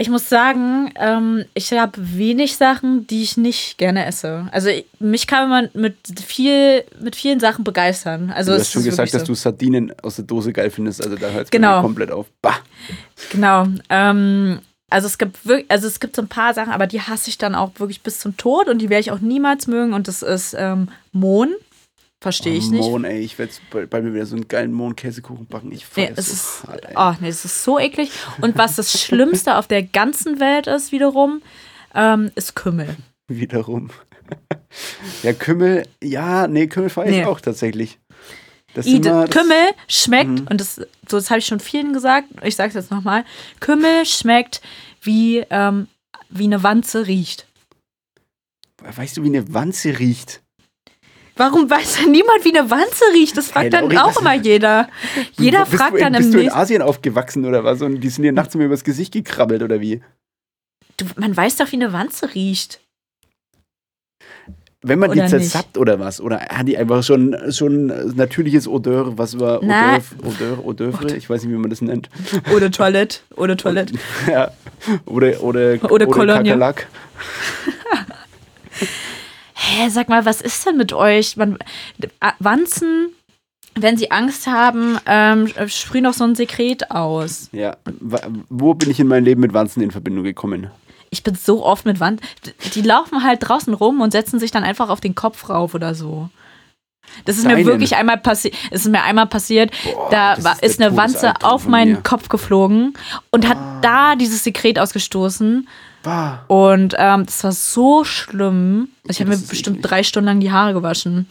Ich muss sagen, ähm, ich habe wenig Sachen, die ich nicht gerne esse. Also ich, mich kann man mit viel, mit vielen Sachen begeistern. Also du hast schon gesagt, dass so. du Sardinen aus der Dose geil findest, also da hört es Genau. komplett auf. Bah! Genau. Ähm, also es gibt wirklich, also es gibt so ein paar Sachen, aber die hasse ich dann auch wirklich bis zum Tod und die werde ich auch niemals mögen. Und das ist ähm, Mohn. Verstehe ich Oh, nicht. Mohn, ey, ich werde bei, bei mir wieder so einen geilen Mohn-Käsekuchen backen. Ich Nee, es so ist, hart, oh, nee, es ist so eklig. Und was das <laughs> Schlimmste auf der ganzen Welt ist, wiederum, ähm, ist Kümmel. Wiederum. <laughs> ja, Kümmel, ja, nee, Kümmel feiere ich Nee. auch tatsächlich. Das Ide, immer- Kümmel schmeckt, Mhm. und das, so, das habe ich schon vielen gesagt, ich sage es jetzt nochmal, Kümmel schmeckt wie, ähm, wie eine Wanze riecht. Weißt du, wie eine Wanze riecht? Warum weiß denn niemand, wie eine Wanze riecht? Das fragt Hey, dann auch immer jeder. Jeder bist fragt du dann Bist im du in. Asien aufgewachsen oder was? Und die sind dir nachts mir übers Gesicht gekrabbelt oder wie? Du, man weiß doch, wie eine Wanze riecht. Wenn man Oder die nicht? zersappt oder was? Oder hat die einfach schon, schon natürliches Odeur? Was war. Odeur? Odeur, Odeuvre? Ich weiß nicht, wie man das nennt. Oder Toilette. Oder <laughs> Toilette. ja. Oder, oder, Oder Kolonie. Kakerlak. <laughs> Hä, sag mal, was ist denn mit euch? Man, äh, Wanzen, wenn sie Angst haben, ähm, sprühen doch so ein Sekret aus. Ja. Wo bin ich in meinem Leben mit Wanzen in Verbindung gekommen? Ich bin so oft mit Wanzen. Die laufen halt draußen rum und setzen sich dann einfach auf den Kopf rauf oder so. Das ist mir Deinen? wirklich einmal passiert. Es ist mir einmal passiert. Boah, da war, ist ist, eine Wanze auf meinen mir. Kopf geflogen und hat Ah. da dieses Sekret ausgestoßen. Bah. Und ähm, das war so schlimm. Also ich habe mir bestimmt drei Stunden lang die Haare gewaschen.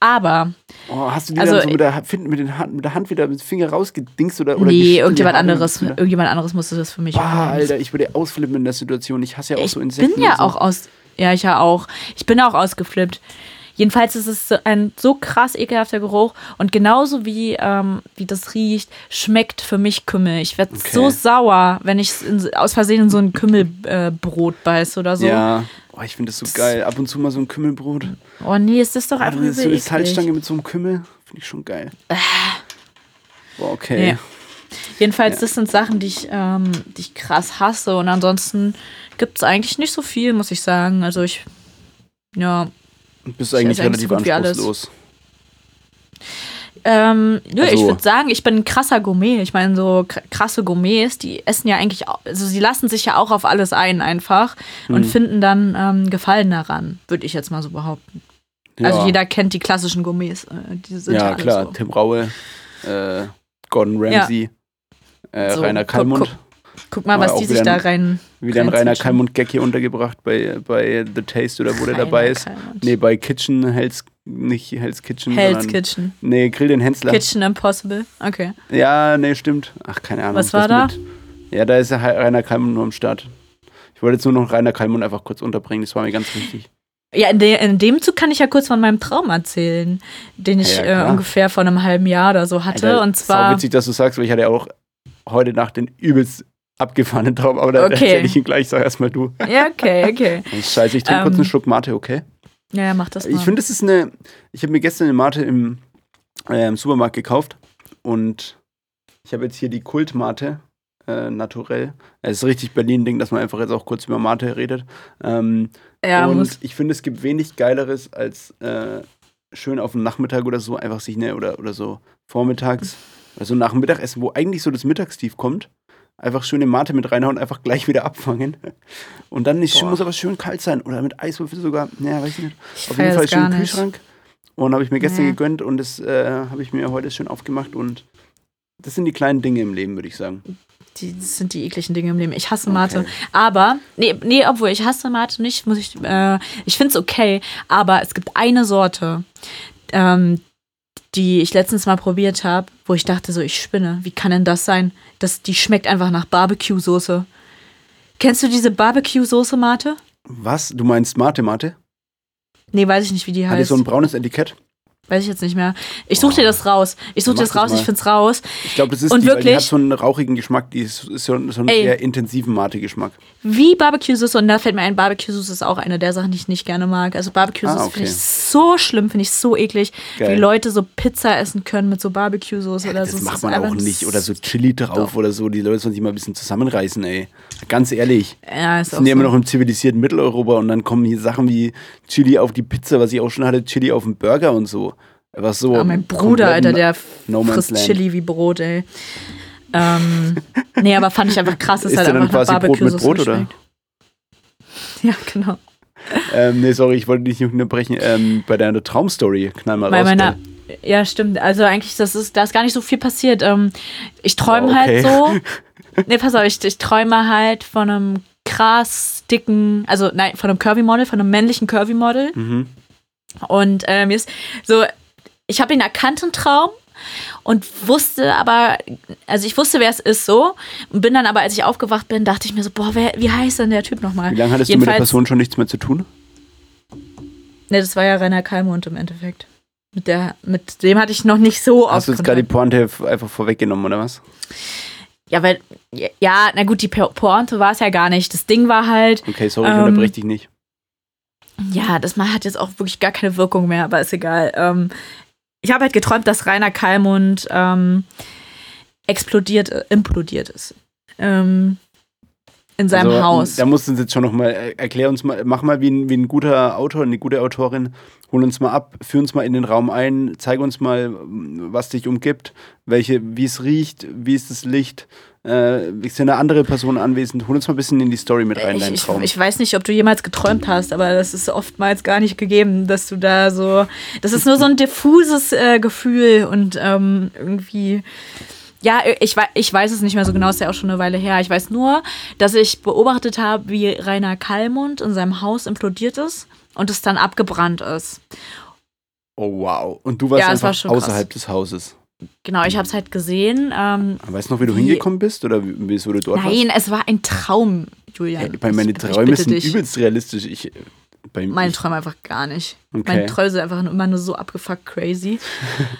Aber Oh, hast du die Also, dann so mit der, Hand- mit, den Hand, mit der Hand wieder mit dem Finger rausgedingst oder, oder nee, irgendjemand anderes, wieder? irgendjemand anderes musste das für mich Bah, machen. Alter, ich würde ausflippen in der Situation. Ich hasse ja auch ich so Insekten. bin ja so. auch aus. Ja, ich ja auch. Ich bin auch ausgeflippt. Jedenfalls ist es ein so krass ekelhafter Geruch und genauso wie, ähm, wie das riecht, schmeckt für mich Kümmel. Ich werde Okay. so sauer, wenn ich aus Versehen in so ein Kümmelbrot äh, Brot beiß oder so. Ja, oh, ich finde das so geil. Ab und zu mal so ein Kümmelbrot. Oh nee, es ist doch Ah, einfach das ist so eine. Salzstange mit so einem Kümmel. Finde ich schon geil. Boah, okay. Nee. Jedenfalls, Ja. das sind Sachen, die ich, ähm, die ich krass hasse. Und ansonsten gibt es eigentlich nicht so viel, muss ich sagen. Also ich, ja, bist eigentlich eigentlich relativ so anspruchslos. Ähm, nö, ich Also- würde sagen, ich bin ein krasser Gourmet. Ich meine, so krasse Gourmets, die essen ja eigentlich, also sie lassen sich ja auch auf alles ein einfach Hm. und finden dann ähm, Gefallen daran, würde ich jetzt mal so behaupten. Ja. Also jeder kennt die klassischen Gourmets. Äh, die sind ja, Ja, klar. So. Tim Raue, äh, Gordon Ramsay, äh, So, Rainer Kallmund. Guck mal, Aber was die sich da ein- rein. Wieder ein Rainer reinzwitschern. Kalmund Gag hier untergebracht bei, bei The Taste oder wo der dabei ist. Nee, bei Kitchen, Hell's, nicht Hell's Kitchen. Hell's Kitchen. Nee, Grill den Hensler. Kitchen Impossible. Okay. Ja, nee, stimmt. Ach, keine Ahnung. Was war da? mit- Ja, da ist ja Rainer Kalmund nur am Start. Ich wollte jetzt nur noch Rainer Kalmund einfach kurz unterbringen, das war mir ganz wichtig. Ja, in, de in dem Zug kann ich ja kurz von meinem Traum erzählen, den ich Ja, äh, ungefähr vor einem halben Jahr oder so hatte. Alter, und zwar. witzig, dass du sagst, weil ich hatte ja auch heute Nacht den übelst abgefahrenen Traum, <laughs> aber da Okay. erzähle ich ihn gleich, sag erstmal du. Ja, okay, okay. <laughs> Scheiße, ich trinke kurz Ähm, einen Schluck Mate, okay? Ja, mach das mal. Ich finde, das ist eine. Ich habe mir gestern eine Mate im, äh, im Supermarkt gekauft und ich habe jetzt hier die Kultmate, äh, naturell. Es ist richtig Berlin-Ding, dass man einfach jetzt auch kurz über Mate redet. Ähm, ja, und muss. ich finde, es gibt wenig Geileres als äh, schön auf dem Nachmittag oder so einfach sich eine oder, oder so vormittags, also nach dem Mittagessen, wo eigentlich so das Mittagstief kommt, einfach schöne Mate mit reinhauen, einfach gleich wieder abfangen. Und dann Boah. muss aber schön kalt sein oder mit Eiswürfel sogar. Naja, weiß ich nicht. Ich Auf jeden Fall schön nicht. Kühlschrank. Und habe ich mir gestern Nee. gegönnt und das äh, habe ich mir heute schön aufgemacht und das sind die kleinen Dinge im Leben, würde ich sagen. Die, das sind die ekligen Dinge im Leben. Ich hasse Mate. Okay. Aber, nee, nee, obwohl ich hasse Mate nicht, muss ich, äh, ich finde es okay, aber es gibt eine Sorte, ähm, die ich letztens mal probiert habe, wo ich dachte so, ich spinne. Wie kann denn das sein? Das, die schmeckt einfach nach Barbecue-Soße. Kennst du diese Barbecue-Soße, Mate? Was? Du meinst Mate, Mate? Nee, weiß ich nicht, wie die Hat die heißt. so ein braunes Etikett? Weiß ich jetzt nicht mehr. Ich suche dir das raus. Ich suche dir das das raus, mal. ich find's raus. Ich glaube, das ist Und die, weil die wirklich? hat so einen rauchigen Geschmack, die ist, ist so, so einen Ey. sehr intensiven Mate-Geschmack. Wie Barbecue-Soße, und da fällt mir ein, Barbecue-Soße ist auch eine der Sachen, die ich nicht gerne mag. Also Barbecue-Soße Ah, okay. finde ich so schlimm, finde ich so eklig, Geil. wie Leute so Pizza essen können mit so Barbecue-Soße oder Das so. Es macht man auch nicht. Oder so Chili drauf Doch. oder so. Die Leute sollen sich mal ein bisschen zusammenreißen, ey. Ganz ehrlich. Ja, ist Wir auch sind ja so. immer noch im zivilisierten Mitteleuropa und dann kommen hier Sachen wie Chili auf die Pizza, was ich auch schon hatte, Chili auf den Burger und so. Einfach so. Ah, mein Bruder, Alter, der No frisst Land. Chili wie Brot, ey. Ähm, nee, aber fand ich einfach krass, dass Ist halt einfach quasi Brot mit Brot, oder? Ja, genau. Ähm, nee, sorry, ich wollte dich nicht unterbrechen. Ähm, bei deiner Traumstory, knall mal Bei raus. meiner, ja, stimmt. Also eigentlich, das ist, da ist gar nicht so viel passiert. Ähm, ich träume Oh, okay. halt so. <laughs> Nee, pass auf, ich, ich träume halt von einem krass dicken, also nein, von einem Curvy-Model, von einem männlichen Curvy-Model. Mhm. Und äh, mir ist so, ich habe ihn erkannt im Traum und wusste aber, also ich wusste, wer es ist so. Und bin dann aber, als ich aufgewacht bin, dachte ich mir so, boah, wer, wie heißt denn der Typ nochmal? Wie lange hattest du mit der Person schon nichts mehr zu tun? Ne, das war ja Rainer Kalmund im Endeffekt. Mit, der, mit dem hatte ich noch nicht so Hast du jetzt gerade die. Pointe einfach vorweggenommen, oder was? Ja, weil, ja, na gut, die Po- Pointe war es ja gar nicht. Das Ding war halt, Okay, sorry, ich Ähm, unterbreche dich nicht. ja, das mal hat jetzt auch wirklich gar keine Wirkung mehr, aber ist egal. Ähm, ich habe halt geträumt, dass Rainer Kalmund ähm, explodiert, äh, implodiert ist. Ähm, in seinem Also, Haus. Da musst du uns jetzt schon nochmal, erklär uns mal, mach mal wie ein, wie ein guter Autor, eine gute Autorin, hol uns mal ab, führ uns mal in den Raum ein, zeig uns mal, was dich umgibt, welche, wie es riecht, wie ist das Licht, äh, ist eine andere Person anwesend, hol uns mal ein bisschen in die Story mit rein, ich, deinen ich, Traum. ich weiß nicht, ob du jemals geträumt hast, aber das ist oftmals gar nicht gegeben, dass du da so. Das ist nur so ein diffuses äh, Gefühl und ähm, irgendwie. Ja, ich, ich weiß es nicht mehr so genau, ist ja auch schon eine Weile her. Ich weiß nur, dass ich beobachtet habe, wie Rainer Kallmund in seinem Haus implodiert ist und es dann abgebrannt ist. oh wow, und du warst Ja, es war einfach schon krass. außerhalb des Hauses. Genau, ich habe es halt gesehen. Ähm, Weißt du noch, wie du Wie- hingekommen bist oder wie, wieso du dort nein, es war ein Traum, Julian. Hey, bei meine Träume sind dich. übelst realistisch. Ich, bei, Meine ich, Träume einfach gar nicht. Okay. Meine Träume sind einfach immer nur so abgefuckt crazy.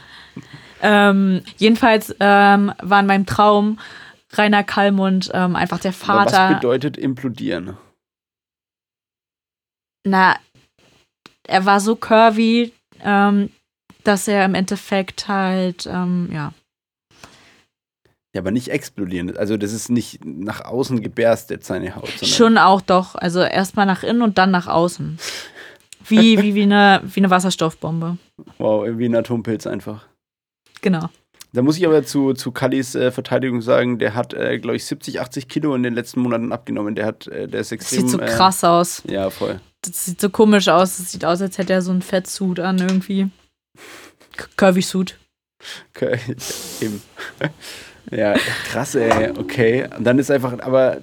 <laughs> ähm, jedenfalls ähm, war in meinem Traum Rainer Kallmund ähm, einfach der aber was Vater. bedeutet implodieren? Na, er war so curvy, ähm, dass er im Endeffekt halt, ähm, ja. Ja, aber nicht explodieren. Also das ist nicht nach außen geberstet, seine Haut. Schon auch doch. Also erstmal nach innen und dann nach außen. Wie, <laughs> wie, wie, eine, wie eine Wasserstoffbombe. Wow, wie ein Atompilz einfach. Genau. Da muss ich aber zu, zu Kallis äh, Verteidigung sagen, der hat, äh, glaube ich, 70, 80 Kilo in den letzten Monaten abgenommen. Der hat, äh, der ist Das extrem. sieht so äh, krass aus. Ja, voll. Das sieht so komisch aus. Das sieht aus, als hätte er so einen Fettsuit an irgendwie. Curvy Suit. Okay, <laughs> Eben. Ja, krass, ey. Okay. Und dann ist einfach, aber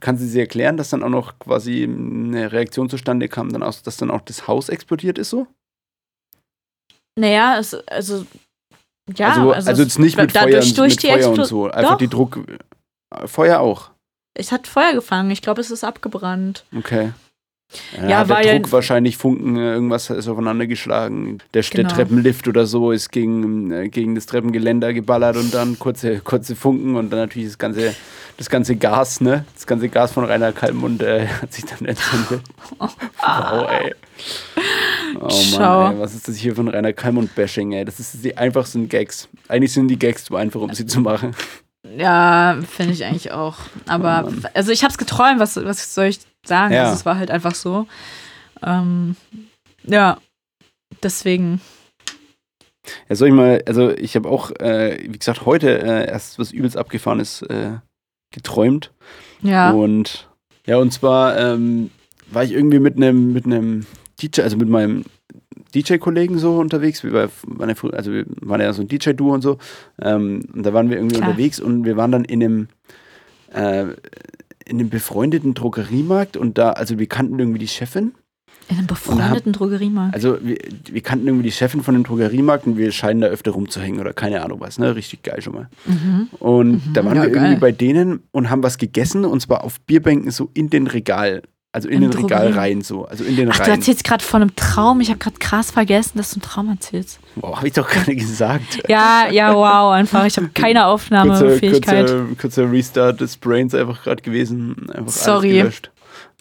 kann sie sich erklären, dass dann auch noch quasi eine Reaktion zustande kam, dann aus, dass dann auch das Haus explodiert ist so? Naja, es, also. Ja, also, also, jetzt nicht mit Feuer, dadurch durch mit die Feuer und so. Einfach Doch. die Druck. Feuer auch. Es hat Feuer gefangen. Ich glaube, es ist abgebrannt. Okay. Ja, Ja, der war ja- Druck wahrscheinlich Funken, äh, irgendwas ist aufeinander geschlagen. Der, der Genau. Treppenlift oder so ist gegen, äh, gegen das Treppengeländer geballert und dann kurze, kurze Funken und dann natürlich das ganze, das ganze Gas, ne? Das ganze Gas von Rainer Kalmund äh, <laughs> hat sich dann entzündet. Wow, ey. Oh Schau. Mann, ey, was ist das hier von Rainer Kalmund-Bashing, ey? Das ist die einfachsten Gags. Eigentlich sind die Gags zu einfach, um sie zu machen. Ja, finde ich eigentlich auch. Aber, Oh also ich habe es geträumt, was, was soll ich sagen? Ja. Also es war halt einfach so. Ähm, ja, deswegen. Ja, soll ich mal, also ich habe auch, äh, wie gesagt, heute äh, erst was übelst abgefahrenes äh, geträumt. Ja. Und ja, und zwar ähm, war ich irgendwie mit einem mit einem DJ, also mit meinem DJ-Kollegen so unterwegs. Wir war, waren ja also wir waren ja so ein DJ-Duo und so. Ähm, und da waren wir irgendwie Klar. unterwegs und wir waren dann in einem äh, in einem befreundeten Drogeriemarkt und da, also wir kannten irgendwie die Chefin. In einem befreundeten Drogeriemarkt. Also wir, wir kannten irgendwie die Chefin von dem Drogeriemarkt und wir scheinen da öfter rumzuhängen oder keine Ahnung was, ne? Richtig geil schon mal. Mhm. Und da waren ja, wir geil. irgendwie bei denen und haben was gegessen und zwar auf Bierbänken so in den Regal, also in Im den Drogerie- Regalreihen so, also in den Ach, du Reihen. erzählst gerade von einem Traum. Ich habe gerade krass vergessen, dass du einen Traum erzählst. Boah, hab ich doch gerade gesagt. Ja, ja, wow, einfach. Ich habe keine Kurzer, Aufnahmefähigkeit. kurzer, kurzer Restart des Brains einfach gerade gewesen. Einfach Sorry. Alles gelöscht.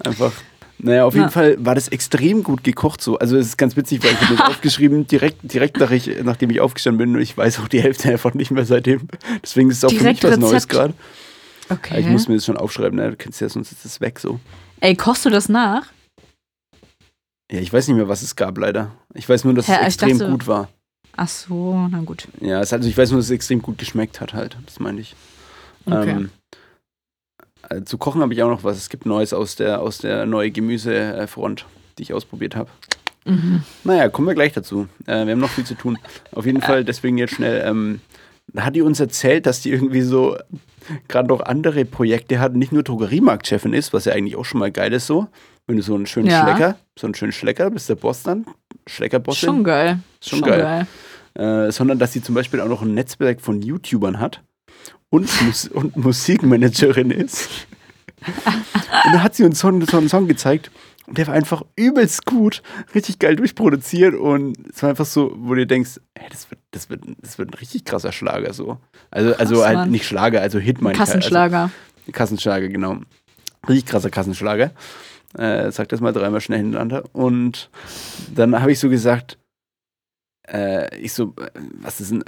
Einfach. Naja, auf jeden. Fall war das extrem gut gekocht so. Also es ist ganz witzig, weil ich habe das <laughs> aufgeschrieben, direkt, direkt nach ich, nachdem ich aufgestanden bin und ich weiß auch die Hälfte einfach nicht mehr seitdem. Deswegen ist es auch Direkt für mich was Neues Rezept. gerade. Okay. Ich muss mir das schon aufschreiben, ne? du kennst ja, sonst ist es weg so. Ey, kochst du das nach? Ja, ich weiß nicht mehr, was es gab, leider. Ich weiß nur, dass Hä, es extrem dachte- gut war. Ach so, na gut. Ja, es, also ich weiß nur, dass es extrem gut geschmeckt hat halt. Das meine ich. Okay. Ähm, äh, zu kochen habe ich auch noch was. Es gibt Neues aus der, aus der neue Gemüsefront, die ich ausprobiert habe. Mhm. Naja, kommen wir gleich dazu. Äh, wir haben noch viel zu tun. Auf jeden Fall, deswegen jetzt schnell. Ähm, hat die uns erzählt, dass die irgendwie so gerade noch andere Projekte hat, nicht nur Drogeriemarktchefin ist, was ja eigentlich auch schon mal geil ist so. Wenn du so einen schönen Ja. Schlecker, so einen schönen Schlecker, bist der Boss dann, Schleckerbossin. Schon geil. Schon geil. äh, sondern dass sie zum Beispiel auch noch ein Netzwerk von YouTubern hat und, Mus <laughs> und Musikmanagerin ist. und da hat sie uns so einen, so einen Song gezeigt und der war einfach übelst gut, richtig geil durchproduziert und es war einfach so, wo du denkst, hey, das wird, das wird, das wird ein richtig krasser Schlager so. Also, also halt Mann. nicht Schlager, also Hit meine halt. Kassenschlager. Also, Kassenschlager, genau. Richtig krasser Kassenschlager. Äh, sag das mal dreimal schnell hintereinander. Und dann habe ich so gesagt, äh, ich so, äh, was ist denn, äh,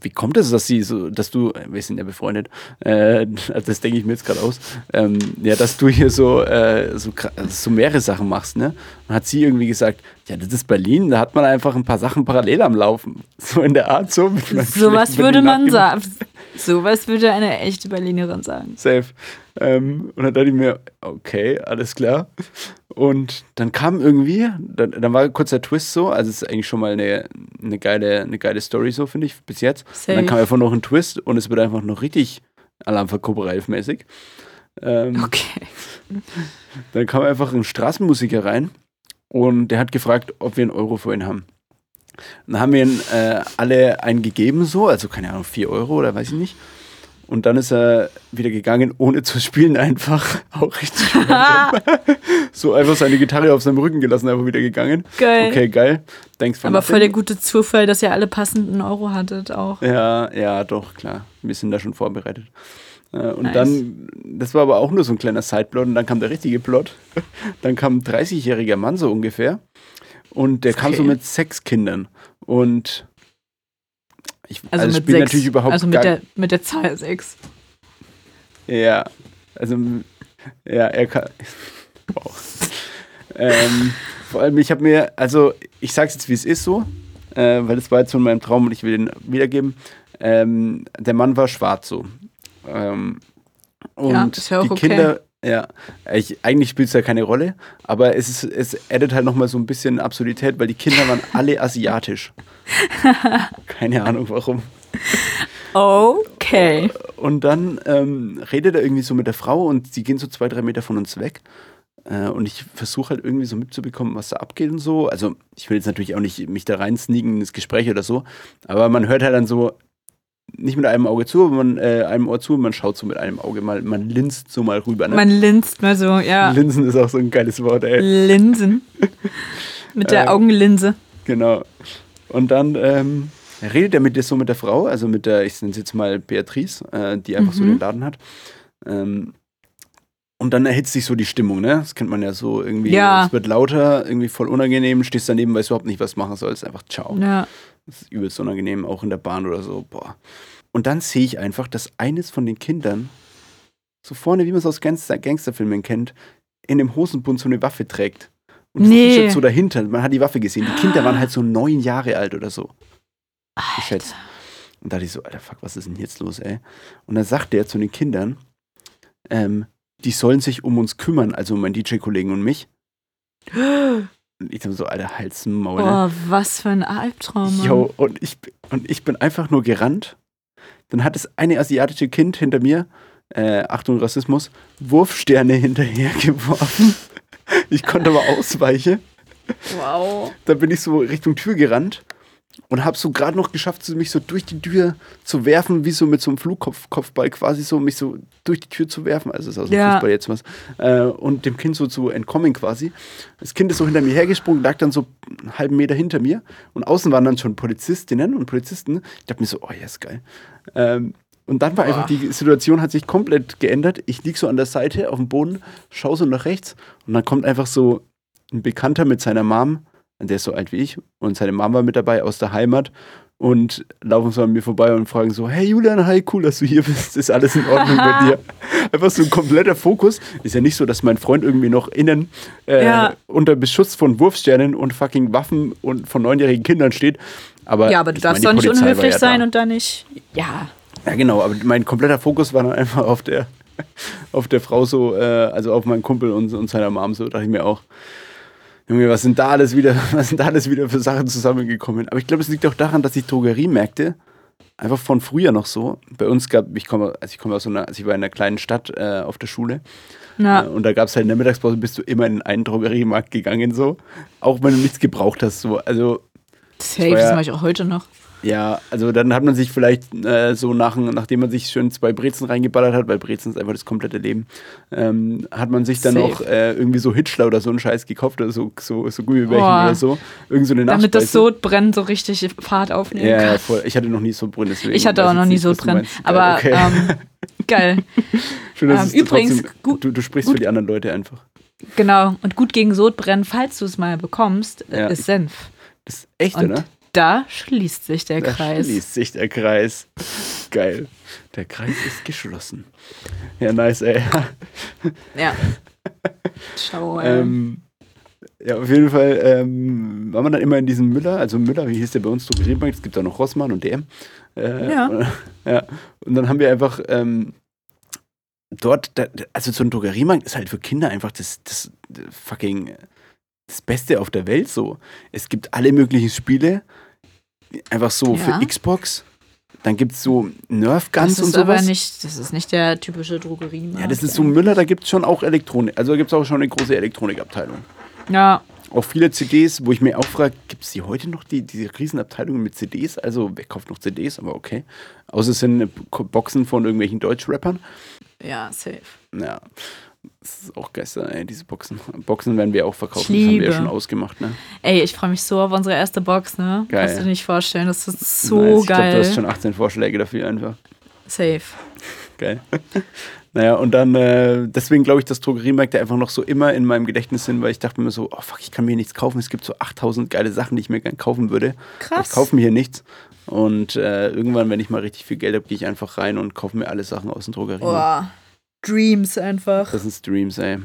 wie kommt es, dass sie so, dass du, äh, wir sind ja befreundet, äh, <laughs> das denke ich mir jetzt gerade aus, ähm, ja, dass du hier so, äh, so, kra- so mehrere Sachen machst, ne? Und hat sie irgendwie gesagt, ja, das ist Berlin, da hat man einfach ein paar Sachen parallel am Laufen. <laughs> So in der Art, so. Sowas schlechten würde man sagen. Sowas würde eine echte Berlinerin sagen. Safe. Ähm, und dann dachte ich mir, okay, alles klar. Und dann kam irgendwie, dann, dann war kurz der Twist so, also es ist eigentlich schon mal eine, eine, geile, eine geile Story so, finde ich, bis jetzt. Und dann Safe. kam einfach noch ein Twist und es wird einfach noch richtig Alarmverkuppel-mäßig. Ähm, Okay. <laughs> Dann kam einfach ein Straßenmusiker rein und der hat gefragt, ob wir einen Euro für ihn haben. Dann haben wir ihn äh, alle einen gegeben, so, also keine Ahnung, 4 Euro oder weiß ich nicht. Und dann ist er wieder gegangen, ohne zu spielen, einfach. <laughs> Auch richtig. <laughs> So einfach seine Gitarre auf seinem Rücken gelassen, einfach wieder gegangen. Geil. Okay, geil. Thanks for Aber voll der gute Zufall, dass ihr alle passenden Euro hattet auch. Ja, ja, doch, klar. Wir sind da schon vorbereitet. Äh, Und Nice. dann, das war aber auch nur so ein kleiner Sideplot und dann kam der richtige Plot. <laughs> Dann kam ein 30-jähriger Mann so ungefähr und der kam Okay. so mit sechs Kindern. Und ich Also, also mit sechs. natürlich überhaupt also mit der, mit der Zahl 6. Ja, also ja, er kann. Wow. ähm, vor allem, ich habe mir, also ich sag's jetzt, wie es ist so, äh, weil das war jetzt von meinem Traum und ich will den wiedergeben. Ähm, der Mann war schwarz so. Ähm, und Ja, die okay. Kinder, ja, ich, eigentlich spielt es ja keine Rolle, aber es, ist, es addet halt nochmal so ein bisschen Absurdität, weil die Kinder waren <laughs> alle asiatisch. keine Ahnung warum. Okay. Und dann ähm, redet er irgendwie so mit der Frau und sie gehen so zwei, drei Meter von uns weg. Äh, und ich versuche halt irgendwie so mitzubekommen, was da abgeht und so. Also ich will jetzt natürlich auch nicht mich da reinsneaken ins Gespräch oder so, aber man hört halt dann so, nicht mit einem Auge zu, aber man, äh, einem Ohr zu, man schaut so mit einem Auge mal, man linst so mal rüber. Ne? Man linst mal so, ja. Linsen ist auch so ein geiles Wort, ey. Linsen. <laughs> Mit der Ähm. Augenlinse. Genau. Und dann ähm, redet er mit der so mit der Frau, also mit der, ich nenne sie jetzt mal Beatrice, äh, die einfach so Mhm. den Laden hat. Ähm, und dann erhitzt sich so die Stimmung, ne? Das kennt man ja so irgendwie. Ja. Es wird lauter, irgendwie voll unangenehm, stehst daneben, weißt überhaupt nicht, was machen sollst. Einfach ciao. Ja. Das ist übelst unangenehm, auch in der Bahn oder so. Boah. Und dann sehe ich einfach, dass eines von den Kindern so vorne, wie man es aus Gangster Gangsterfilmen kennt, in dem Hosenbund so eine Waffe trägt. Und das Nee. T-Shirt so dahinter, man hat die Waffe gesehen. Die Kinder waren halt so neun Jahre alt oder so, geschätzt. Und da dachte ich so, Alter, fuck, was ist denn jetzt los, ey? Und dann sagt der zu den Kindern, ähm, die sollen sich um uns kümmern, also um meinen DJ-Kollegen und mich. Und <gasps> ich dachte so, Alter, Hals, Maul, ne? Oh, was für ein Albtraum. Jo, und ich, und ich bin einfach nur gerannt. Dann hat das eine asiatische Kind hinter mir, äh, Achtung Rassismus, Wurfsterne <laughs> hinterhergeworfen. Ich konnte aber ausweichen. Wow. Dann bin ich so Richtung Tür gerannt und habe so gerade noch geschafft, mich so durch die Tür zu werfen, wie so mit so einem Flugkopfball quasi so, mich so durch die Tür zu werfen. Also ist aus dem Ja. Fußball jetzt was. Äh, und dem Kind so zu entkommen quasi. Das Kind ist so hinter mir hergesprungen, lag dann so einen halben Meter hinter mir. Und außen waren dann schon Polizistinnen und Polizisten. Ich dachte mir so, oh ja, ist geil. Ähm, und dann war einfach, die Situation hat sich komplett geändert. Ich lieg so an der Seite auf dem Boden, schaue so nach rechts und dann kommt einfach so ein Bekannter mit seiner Mom, der ist so alt wie ich, und seine Mom war mit dabei aus der Heimat und laufen so an mir vorbei und fragen so, hey Julian, hi, cool, dass du hier bist, ist alles in Ordnung bei dir? <laughs> Einfach so ein kompletter Fokus. Ist ja nicht so, dass mein Freund irgendwie noch innen äh, Ja. unter Beschuss von Wurfsternen und fucking Waffen und von neunjährigen Kindern steht. Aber Ja, aber du darfst doch nicht unhöflich ja sein da. und dann nicht. Ja. Ja, genau, aber mein kompletter Fokus war dann einfach auf der, <laughs> auf der Frau so, äh, also auf meinen Kumpel und, und seiner Mom so, dachte ich mir auch. Junge, was sind da alles wieder, <laughs> was sind da alles wieder für Sachen zusammengekommen? Aber ich glaube, es liegt auch daran, dass die Drogeriemärkte einfach von früher noch so. Bei uns gab, ich komme, also ich komme aus so einer, also ich war in einer kleinen Stadt äh, auf der Schule. Na, Äh, Und da gab es halt in der Mittagspause, bist du immer in einen Drogeriemarkt gegangen, so. Auch wenn du nichts gebraucht hast, so. Also, safe, war ja- das mache ich auch heute noch. Ja, also dann hat man sich vielleicht äh, so nach, nachdem man sich schön zwei Brezen reingeballert hat, weil Brezen ist einfach das komplette Leben, ähm, hat man sich dann Safe. noch äh, irgendwie so Hitchler oder so einen Scheiß gekauft oder so, so, so Gummibärchen Oh. oder so. Irgend so eine Damit das. Sodbrennen so richtig Fahrt aufnehmen Ja, ja, kann. voll. Ich hatte noch nie Sodbrennen, deswegen. Ich hatte auch noch nie Sodbrennen. Aber Geil, okay. ähm, geil. <laughs> Schön, dass ähm, es übrigens, trotzdem, gut- du, du sprichst gut- für die anderen Leute einfach. Genau. Und gut gegen Sodbrennen, falls du es mal bekommst, äh, Ja. ist Senf. Das ist echt, Und oder? Da schließt sich der Da Kreis. schließt sich der Kreis. Geil. Der Kreis ist geschlossen. Ja, nice, ey. Ja. <laughs> Ciao. ey. Ähm, ja, auf jeden Fall ähm, waren wir dann immer in diesem Müller, also Müller, wie hieß der bei uns, Drogeriemarkt, es gibt auch noch Rossmann und DM. Äh, Ja. <laughs> ja. Und dann haben wir einfach ähm, dort, da, also so ein Drogeriemarkt ist halt für Kinder einfach das, das, das fucking das Beste auf der Welt so. Es gibt alle möglichen Spiele, einfach so Ja. für Xbox. Dann gibt es so Nerf das Guns ist und sowas. aber nicht, das ist nicht der typische Drogeriemarkt. ja, das ist so Müller, da gibt es schon auch Elektronik. Also da gibt es auch schon eine große Elektronikabteilung. Ja, Auch viele CDs, wo ich mir auch frage, gibt es die heute noch, die, diese Riesenabteilungen mit CDs? Also, wer kauft noch CDs? Aber okay. Außer es sind Boxen von irgendwelchen Deutschrappern. ja, safe. Ja, das ist auch gestern, ey, diese Boxen. Boxen werden wir auch verkaufen, das haben wir ja schon ausgemacht, ne? Ey, ich freue mich so auf unsere erste Box, ne? Geil. Kannst du dir nicht vorstellen, das ist so Nice. Ich glaube, geil. du hast schon 18 Vorschläge dafür einfach. Safe. Geil. <laughs> naja, und dann, äh, deswegen glaube ich, dass Drogeriemärkte einfach noch so immer in meinem Gedächtnis sind, weil ich dachte mir so, oh fuck, ich kann mir nichts kaufen. Es gibt so 8000 geile Sachen, die ich mir gern kaufen würde. Krass. Ich kaufe mir hier nichts. Und äh, irgendwann, wenn ich mal richtig viel Geld habe, gehe ich einfach rein und kaufe mir alle Sachen aus dem Drogeriemarkt. Oh, Dreams einfach. Das sind Streams, ey.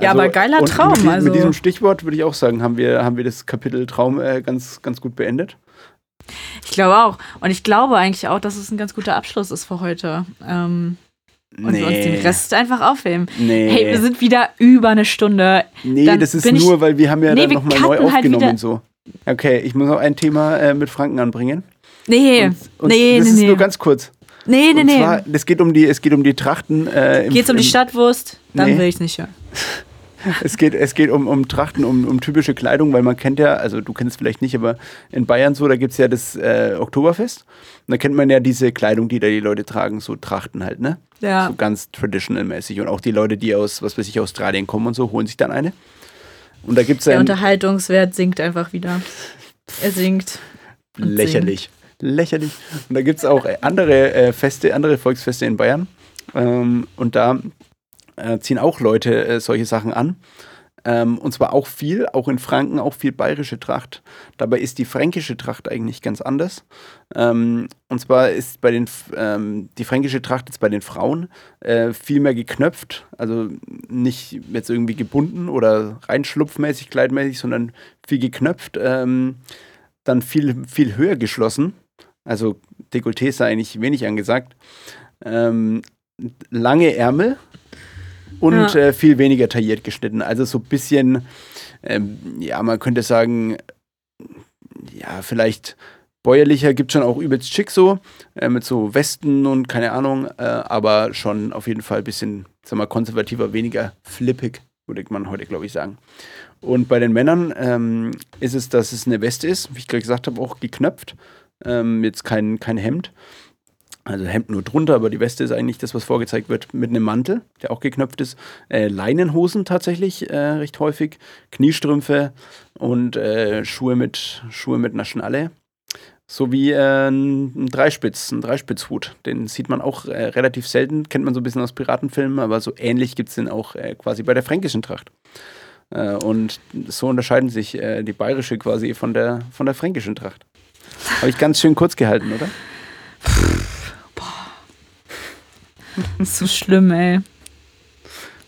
Ja, aber geiler und Traum, Mit, diesem- also. mit diesem Stichwort würde ich auch sagen, haben wir, haben wir das Kapitel Traum äh, ganz, ganz gut beendet. Ich glaube auch. Und ich glaube eigentlich auch, dass es ein ganz guter Abschluss ist für heute. Ähm, und wir uns den Rest einfach aufheben. Nee. Hey, wir sind wieder über eine Stunde. Nee, Dann das ist bin ich- nur, weil wir haben ja Nee, dann nochmal neu halt aufgenommen wieder- und so. Okay, ich muss noch ein Thema äh, mit Franken anbringen. Nee, Und, und nee, das nee, ist nee. nur ganz kurz. Nee, nee, Und nee. zwar, es geht um die, es geht um die Trachten. Äh, im- Geht's um die Stadtwurst? Dann Nee. will ich's nicht hören. <laughs> Es geht, es geht um, um Trachten, um, um typische Kleidung, weil man kennt ja, also du kennst es vielleicht nicht, aber in Bayern so, da gibt es ja das äh, Oktoberfest. Und da kennt man ja diese Kleidung, die da die Leute tragen, so Trachten halt, ne? Ja. So ganz traditional-mäßig. Und auch die Leute, die aus, was weiß ich, Australien kommen und so, holen sich dann eine. Und da gibt es Der ja Unterhaltungswert sinkt einfach wieder. Er sinkt. lächerlich. Lächerlich. Und da gibt es auch äh, andere äh, Feste, andere Volksfeste in Bayern. Ähm, und da äh, ziehen auch Leute äh, solche Sachen an. Ähm, und zwar auch viel, auch in Franken, auch viel bayerische Tracht. Dabei ist die fränkische Tracht eigentlich ganz anders. Ähm, und zwar ist bei den, ähm, die fränkische Tracht jetzt bei den Frauen äh, viel mehr geknöpft. Also nicht jetzt irgendwie gebunden oder reinschlupfmäßig, kleidmäßig, sondern viel geknöpft. Ähm, dann viel, viel höher geschlossen. Also Dekolleté ist da eigentlich wenig angesagt. Ähm, lange Ärmel und Ja. äh, viel weniger tailliert geschnitten. Also so ein bisschen, ähm, ja, man könnte sagen, ja, vielleicht bäuerlicher gibt schon auch übelst schick so, äh, mit so Westen und keine Ahnung, äh, aber schon auf jeden Fall ein bisschen, sag mal, konservativer, weniger flippig, würde man heute, glaube ich, sagen. Und bei den Männern ähm, ist es, dass es eine Weste ist, wie ich gerade gesagt habe, auch geknöpft. Ähm, jetzt kein, kein Hemd. Also Hemd nur drunter, aber die Weste ist eigentlich das, was vorgezeigt wird, mit einem Mantel, der auch geknöpft ist. Äh, Leinenhosen tatsächlich äh, recht häufig, Kniestrümpfe und äh, Schuhe, mit, Schuhe mit einer Schnalle. Sowie äh, ein Dreispitz, ein Dreispitzhut. Den sieht man auch äh, relativ selten, kennt man so ein bisschen aus Piratenfilmen, aber so ähnlich gibt es den auch äh, quasi bei der fränkischen Tracht. Und so unterscheiden sich die bayerische quasi von der, von der fränkischen Tracht. Habe ich ganz schön kurz gehalten, oder? Das ist so schlimm, ey.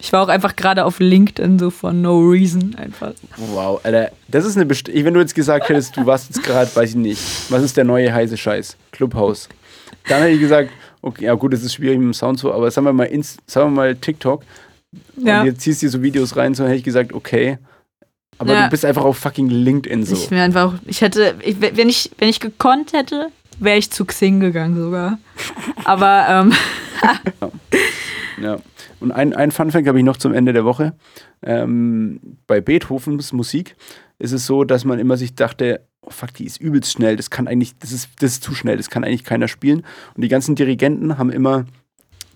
Ich war auch einfach gerade auf LinkedIn so for no reason einfach. Wow, Alter, das ist eine Best Wenn du jetzt gesagt hättest, du warst jetzt gerade, weiß ich nicht, was ist der neue heiße Scheiß? Clubhouse. Dann hätte ich gesagt, okay, ja gut, das ist schwierig mit dem Sound so, aber sagen wir mal, Inst sagen wir mal TikTok Ja. und jetzt ziehst du dir so Videos rein, so hätte ich gesagt, okay. Aber Ja. du bist einfach auf fucking LinkedIn so. Ich wäre einfach, ich hätte, ich, wenn ich, wenn ich gekonnt hätte, wäre ich zu Xing gegangen sogar. <laughs> Aber ähm, <laughs> Ja. Und ein, ein Funfact habe ich noch zum Ende der Woche. Ähm, bei Beethovens Musik ist es so, dass man immer sich dachte, oh fuck, die ist übelst schnell, das kann eigentlich, das ist, das ist zu schnell, das kann eigentlich keiner spielen. Und die ganzen Dirigenten haben immer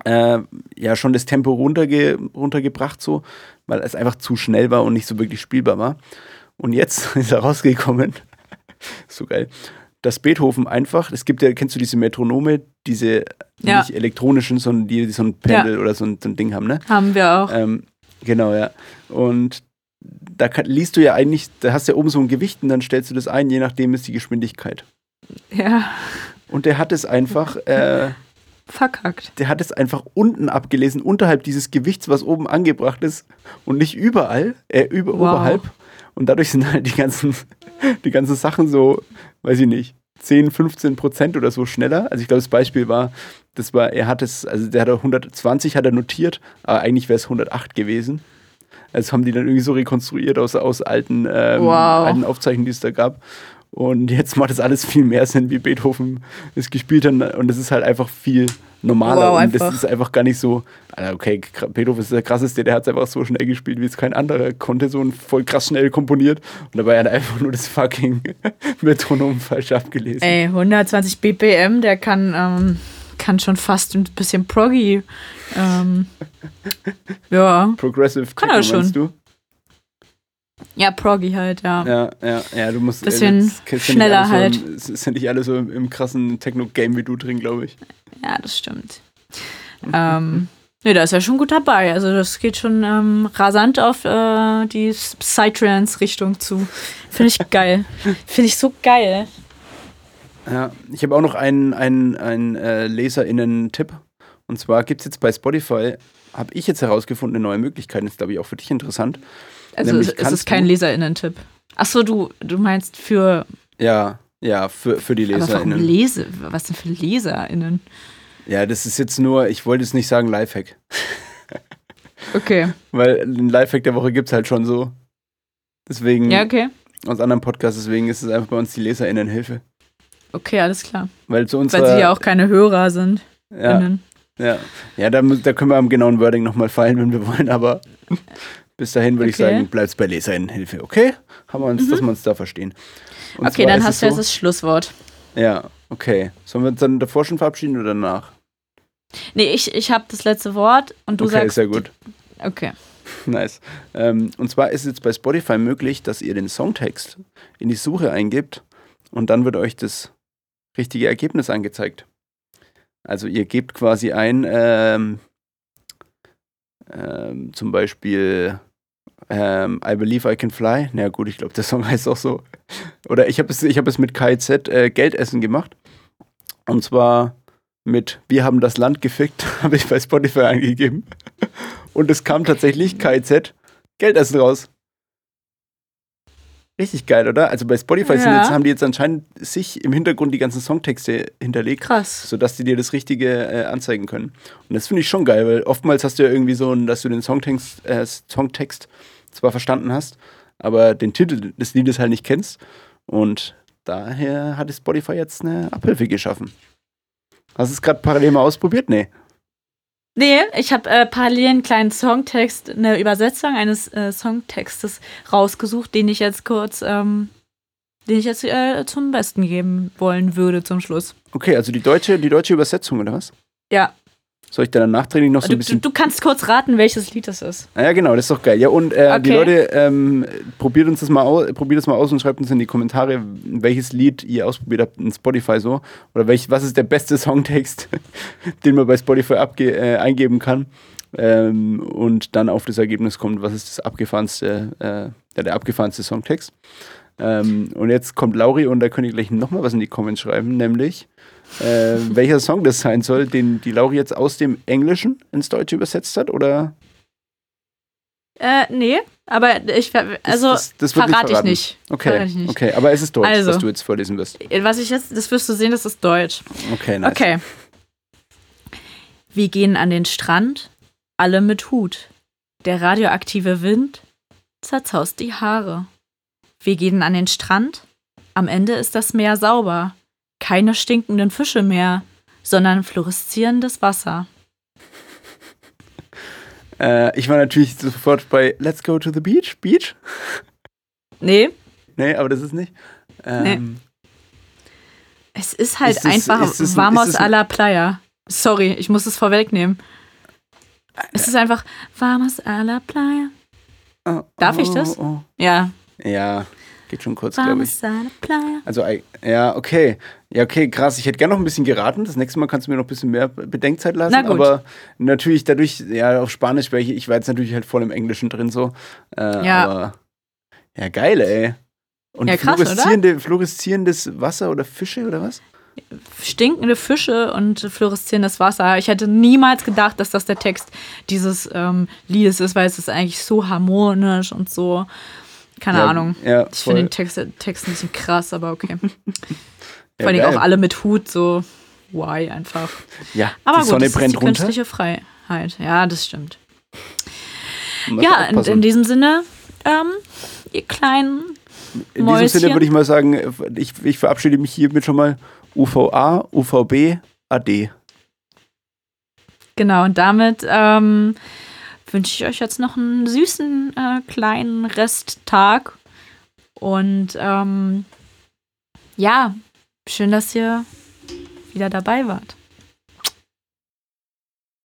äh, ja schon das Tempo runterge runtergebracht, so, weil es einfach zu schnell war und nicht so wirklich spielbar war. Und jetzt <laughs> ist herausgekommen, <laughs> so geil, dass Beethoven einfach, es gibt ja, kennst du diese Metronome, diese die Ja. nicht elektronischen, sondern die, die so ein Pendel oder so ein, so ein Ding haben, ne? haben wir auch. Ähm, genau, ja. Und da kann, liest du ja eigentlich, da hast du ja oben so ein Gewicht und dann stellst du das ein, je nachdem ist die Geschwindigkeit. Ja, Und der hat es einfach, äh, <laughs> verkackt. der hat es einfach unten abgelesen, unterhalb dieses Gewichts, was oben angebracht ist und nicht überall, äh, über, Wow. oberhalb. Und dadurch sind halt die ganzen, <laughs> die ganzen Sachen so, weiß ich nicht, 10, 15 Prozent oder so schneller. Also ich glaube, das Beispiel war, das war, er hat es, also der hat 120 hat er notiert, aber eigentlich wäre es 108 gewesen. Das haben die dann irgendwie so rekonstruiert aus, aus alten, ähm, Wow. alten Aufzeichnungen, die es da gab. Und jetzt macht das alles viel mehr Sinn, wie Beethoven es gespielt hat. Und es ist halt einfach viel normaler. Wow, und das einfach. ist einfach gar nicht so, okay, Beethoven ist der krasseste, der hat es einfach so schnell gespielt, wie es kein anderer konnte, so ein voll krass schnell komponiert. Und dabei hat er einfach nur das fucking <laughs> Metronom falsch abgelesen. Ey, 120 BPM, der kann, ähm, kann schon fast ein bisschen proggy. Ähm, <laughs> ja. Progressive Kann er Techno, meinst schon. du? Ja, proggy halt, ja. Ja, ja, ja, du musst. Bisschen das kennst ja schneller halt. So, im- es sind nicht alle so im, im krassen Techno-Game wie du drin, glaube ich. Ja, das stimmt. ähm, <laughs> nee, da ist er schon gut dabei. Also das geht schon ähm, rasant auf äh, die Psytrance-Richtung zu. Finde ich <laughs> geil. Finde ich so geil. Ja, ich habe auch noch einen, einen, einen äh, LeserInnen-Tipp. Und zwar gibt es jetzt bei Spotify, habe ich jetzt herausgefunden, eine neue Möglichkeit. Das ist, glaube ich, auch für dich interessant. Also Nämlich es, es ist kein LeserInnen-Tipp. Achso, du, du meinst für, Ja, ja, für, für die aber LeserInnen. Lese? Was denn für LeserInnen? Ja, das ist jetzt nur, ich wollte jetzt nicht sagen Lifehack. <laughs> Okay. Weil ein Lifehack der Woche gibt es halt schon so. Deswegen, Ja, okay. aus anderen Podcasts, deswegen ist es einfach bei uns die LeserInnen-Hilfe. Okay, alles klar. Weil zu Weil unserer. sie ja auch keine Hörer sind. Ja, innen. Ja. ja da, da können wir am genauen Wording nochmal fallen, wenn wir wollen, aber <laughs> bis dahin würde ich Okay. sagen, bleibt's bei Leserinnenhilfe, okay? Haben wir uns, dass wir uns da verstehen. Und Okay, dann ist hast du jetzt so- das Schlusswort. Ja, okay. Sollen wir uns dann davor schon verabschieden oder danach? Nee, ich, ich habe das letzte Wort und du okay, sagst. sehr gut. Okay. Nice. Ähm, und zwar ist es jetzt bei Spotify möglich, dass ihr den Songtext in die Suche eingibt und dann wird euch das richtige Ergebnis angezeigt. Also ihr gebt quasi ein, ähm, ähm, zum Beispiel ähm, I Believe I Can Fly. Na gut, ich glaube, der Song <laughs> heißt auch so. Oder ich habe es, hab es mit KZ äh, Geldessen gemacht. Und zwar mit Wir haben das Land gefickt, <laughs> habe ich bei Spotify eingegeben. Und es kam tatsächlich KIZ Geldessen raus. Richtig geil, oder? Also bei Spotify Ja. jetzt, haben die jetzt anscheinend sich im Hintergrund die ganzen Songtexte hinterlegt, Krass. sodass die dir das Richtige äh, anzeigen können. Und das finde ich schon geil, weil oftmals hast du ja irgendwie so, ein, dass du den Songtext, äh, Songtext zwar verstanden hast, aber den Titel des Liedes halt nicht kennst. Und daher hat Spotify jetzt eine Abhilfe geschaffen. Hast du es gerade parallel mal ausprobiert? Nee. Nee, ich habe äh, parallel einen kleinen Songtext, eine Übersetzung eines äh, Songtextes rausgesucht, den ich jetzt kurz, ähm, den ich jetzt äh, zum Besten geben wollen würde zum Schluss. Okay, also die deutsche, die deutsche Übersetzung, oder was? Ja, Soll ich dann nachträglich noch so du, ein du, bisschen. du kannst kurz raten, welches Lied das ist. Ah ja, genau, das ist doch geil. Ja, und äh, die Okay. Leute, ähm, probiert uns das mal aus, probiert das mal aus und schreibt uns in die Kommentare, welches Lied ihr ausprobiert habt in Spotify so. Oder welch, was ist der beste <laughs> Songtext, den man bei Spotify abge äh, eingeben kann. Ähm, und dann auf das Ergebnis kommt, was ist das abgefahrenste, äh, ja, der abgefahrenste Songtext. Ähm, und jetzt kommt Lauri und da könnt ihr gleich nochmal was in die Comments schreiben, nämlich äh, welcher Song das sein soll, den die Lauri jetzt aus dem Englischen ins Deutsche übersetzt hat, oder? Äh, nee, aber ich, also das, das wird verrate ich nicht. Okay, Verrate ich nicht. okay, aber es ist Deutsch, Also. was du jetzt vorlesen wirst. Was ich jetzt, das wirst du sehen, das ist Deutsch. Okay, nice. Okay. Wir gehen an den Strand, alle mit Hut. Der radioaktive Wind zerzaust die Haare. Wir gehen an den Strand, am Ende ist das Meer sauber. Keine stinkenden Fische mehr, sondern fluoreszierendes Wasser. Äh, ich war natürlich sofort bei Let's go to the beach. Beach? Nee, Nee, aber das ist nicht. Ähm, es ist halt Ist es- einfach ist es- Vamos ist a la Playa. Sorry, ich muss es vorwegnehmen. Es ist einfach Vamos a la Playa. oh, Darf ich oh, das? Oh. Ja, Ja, geht schon kurz, glaube ich. Also, ja, okay. Ja, okay, krass. Ich hätte gerne noch ein bisschen geraten. Das nächste Mal kannst du mir noch ein bisschen mehr Bedenkzeit lassen. Na gut. Aber natürlich dadurch, ja, auf Spanisch wäre ich, ich war jetzt natürlich halt voll im Englischen drin so. Äh, Ja. Aber, ja, geil, ey. Und Ja, krass, fluoreszierende, fluoreszierendes Wasser oder Fische oder was? stinkende Fische und fluoreszierendes Wasser. Ich hätte niemals gedacht, dass das der Text dieses ähm, Liedes ist, weil es ist eigentlich so harmonisch und so. Keine ja, Ahnung. Ja, Ich finde den Text, Text ein bisschen krass, aber okay. <laughs> Vor allem auch alle mit Hut, so why einfach. Ja, Aber die gut, Sonne das ist brennt die runter. künstliche Freiheit. Ja, das stimmt. Ja, in, in diesem Sinne, ähm, ihr kleinen In diesem Mäuschen. Sinne würde ich mal sagen, ich, ich verabschiede mich hiermit schon mal. UVA, UVB, AD. Genau, und damit ähm, wünsche ich euch jetzt noch einen süßen äh, kleinen Resttag. Und ähm, ja, schön, dass ihr wieder dabei wart.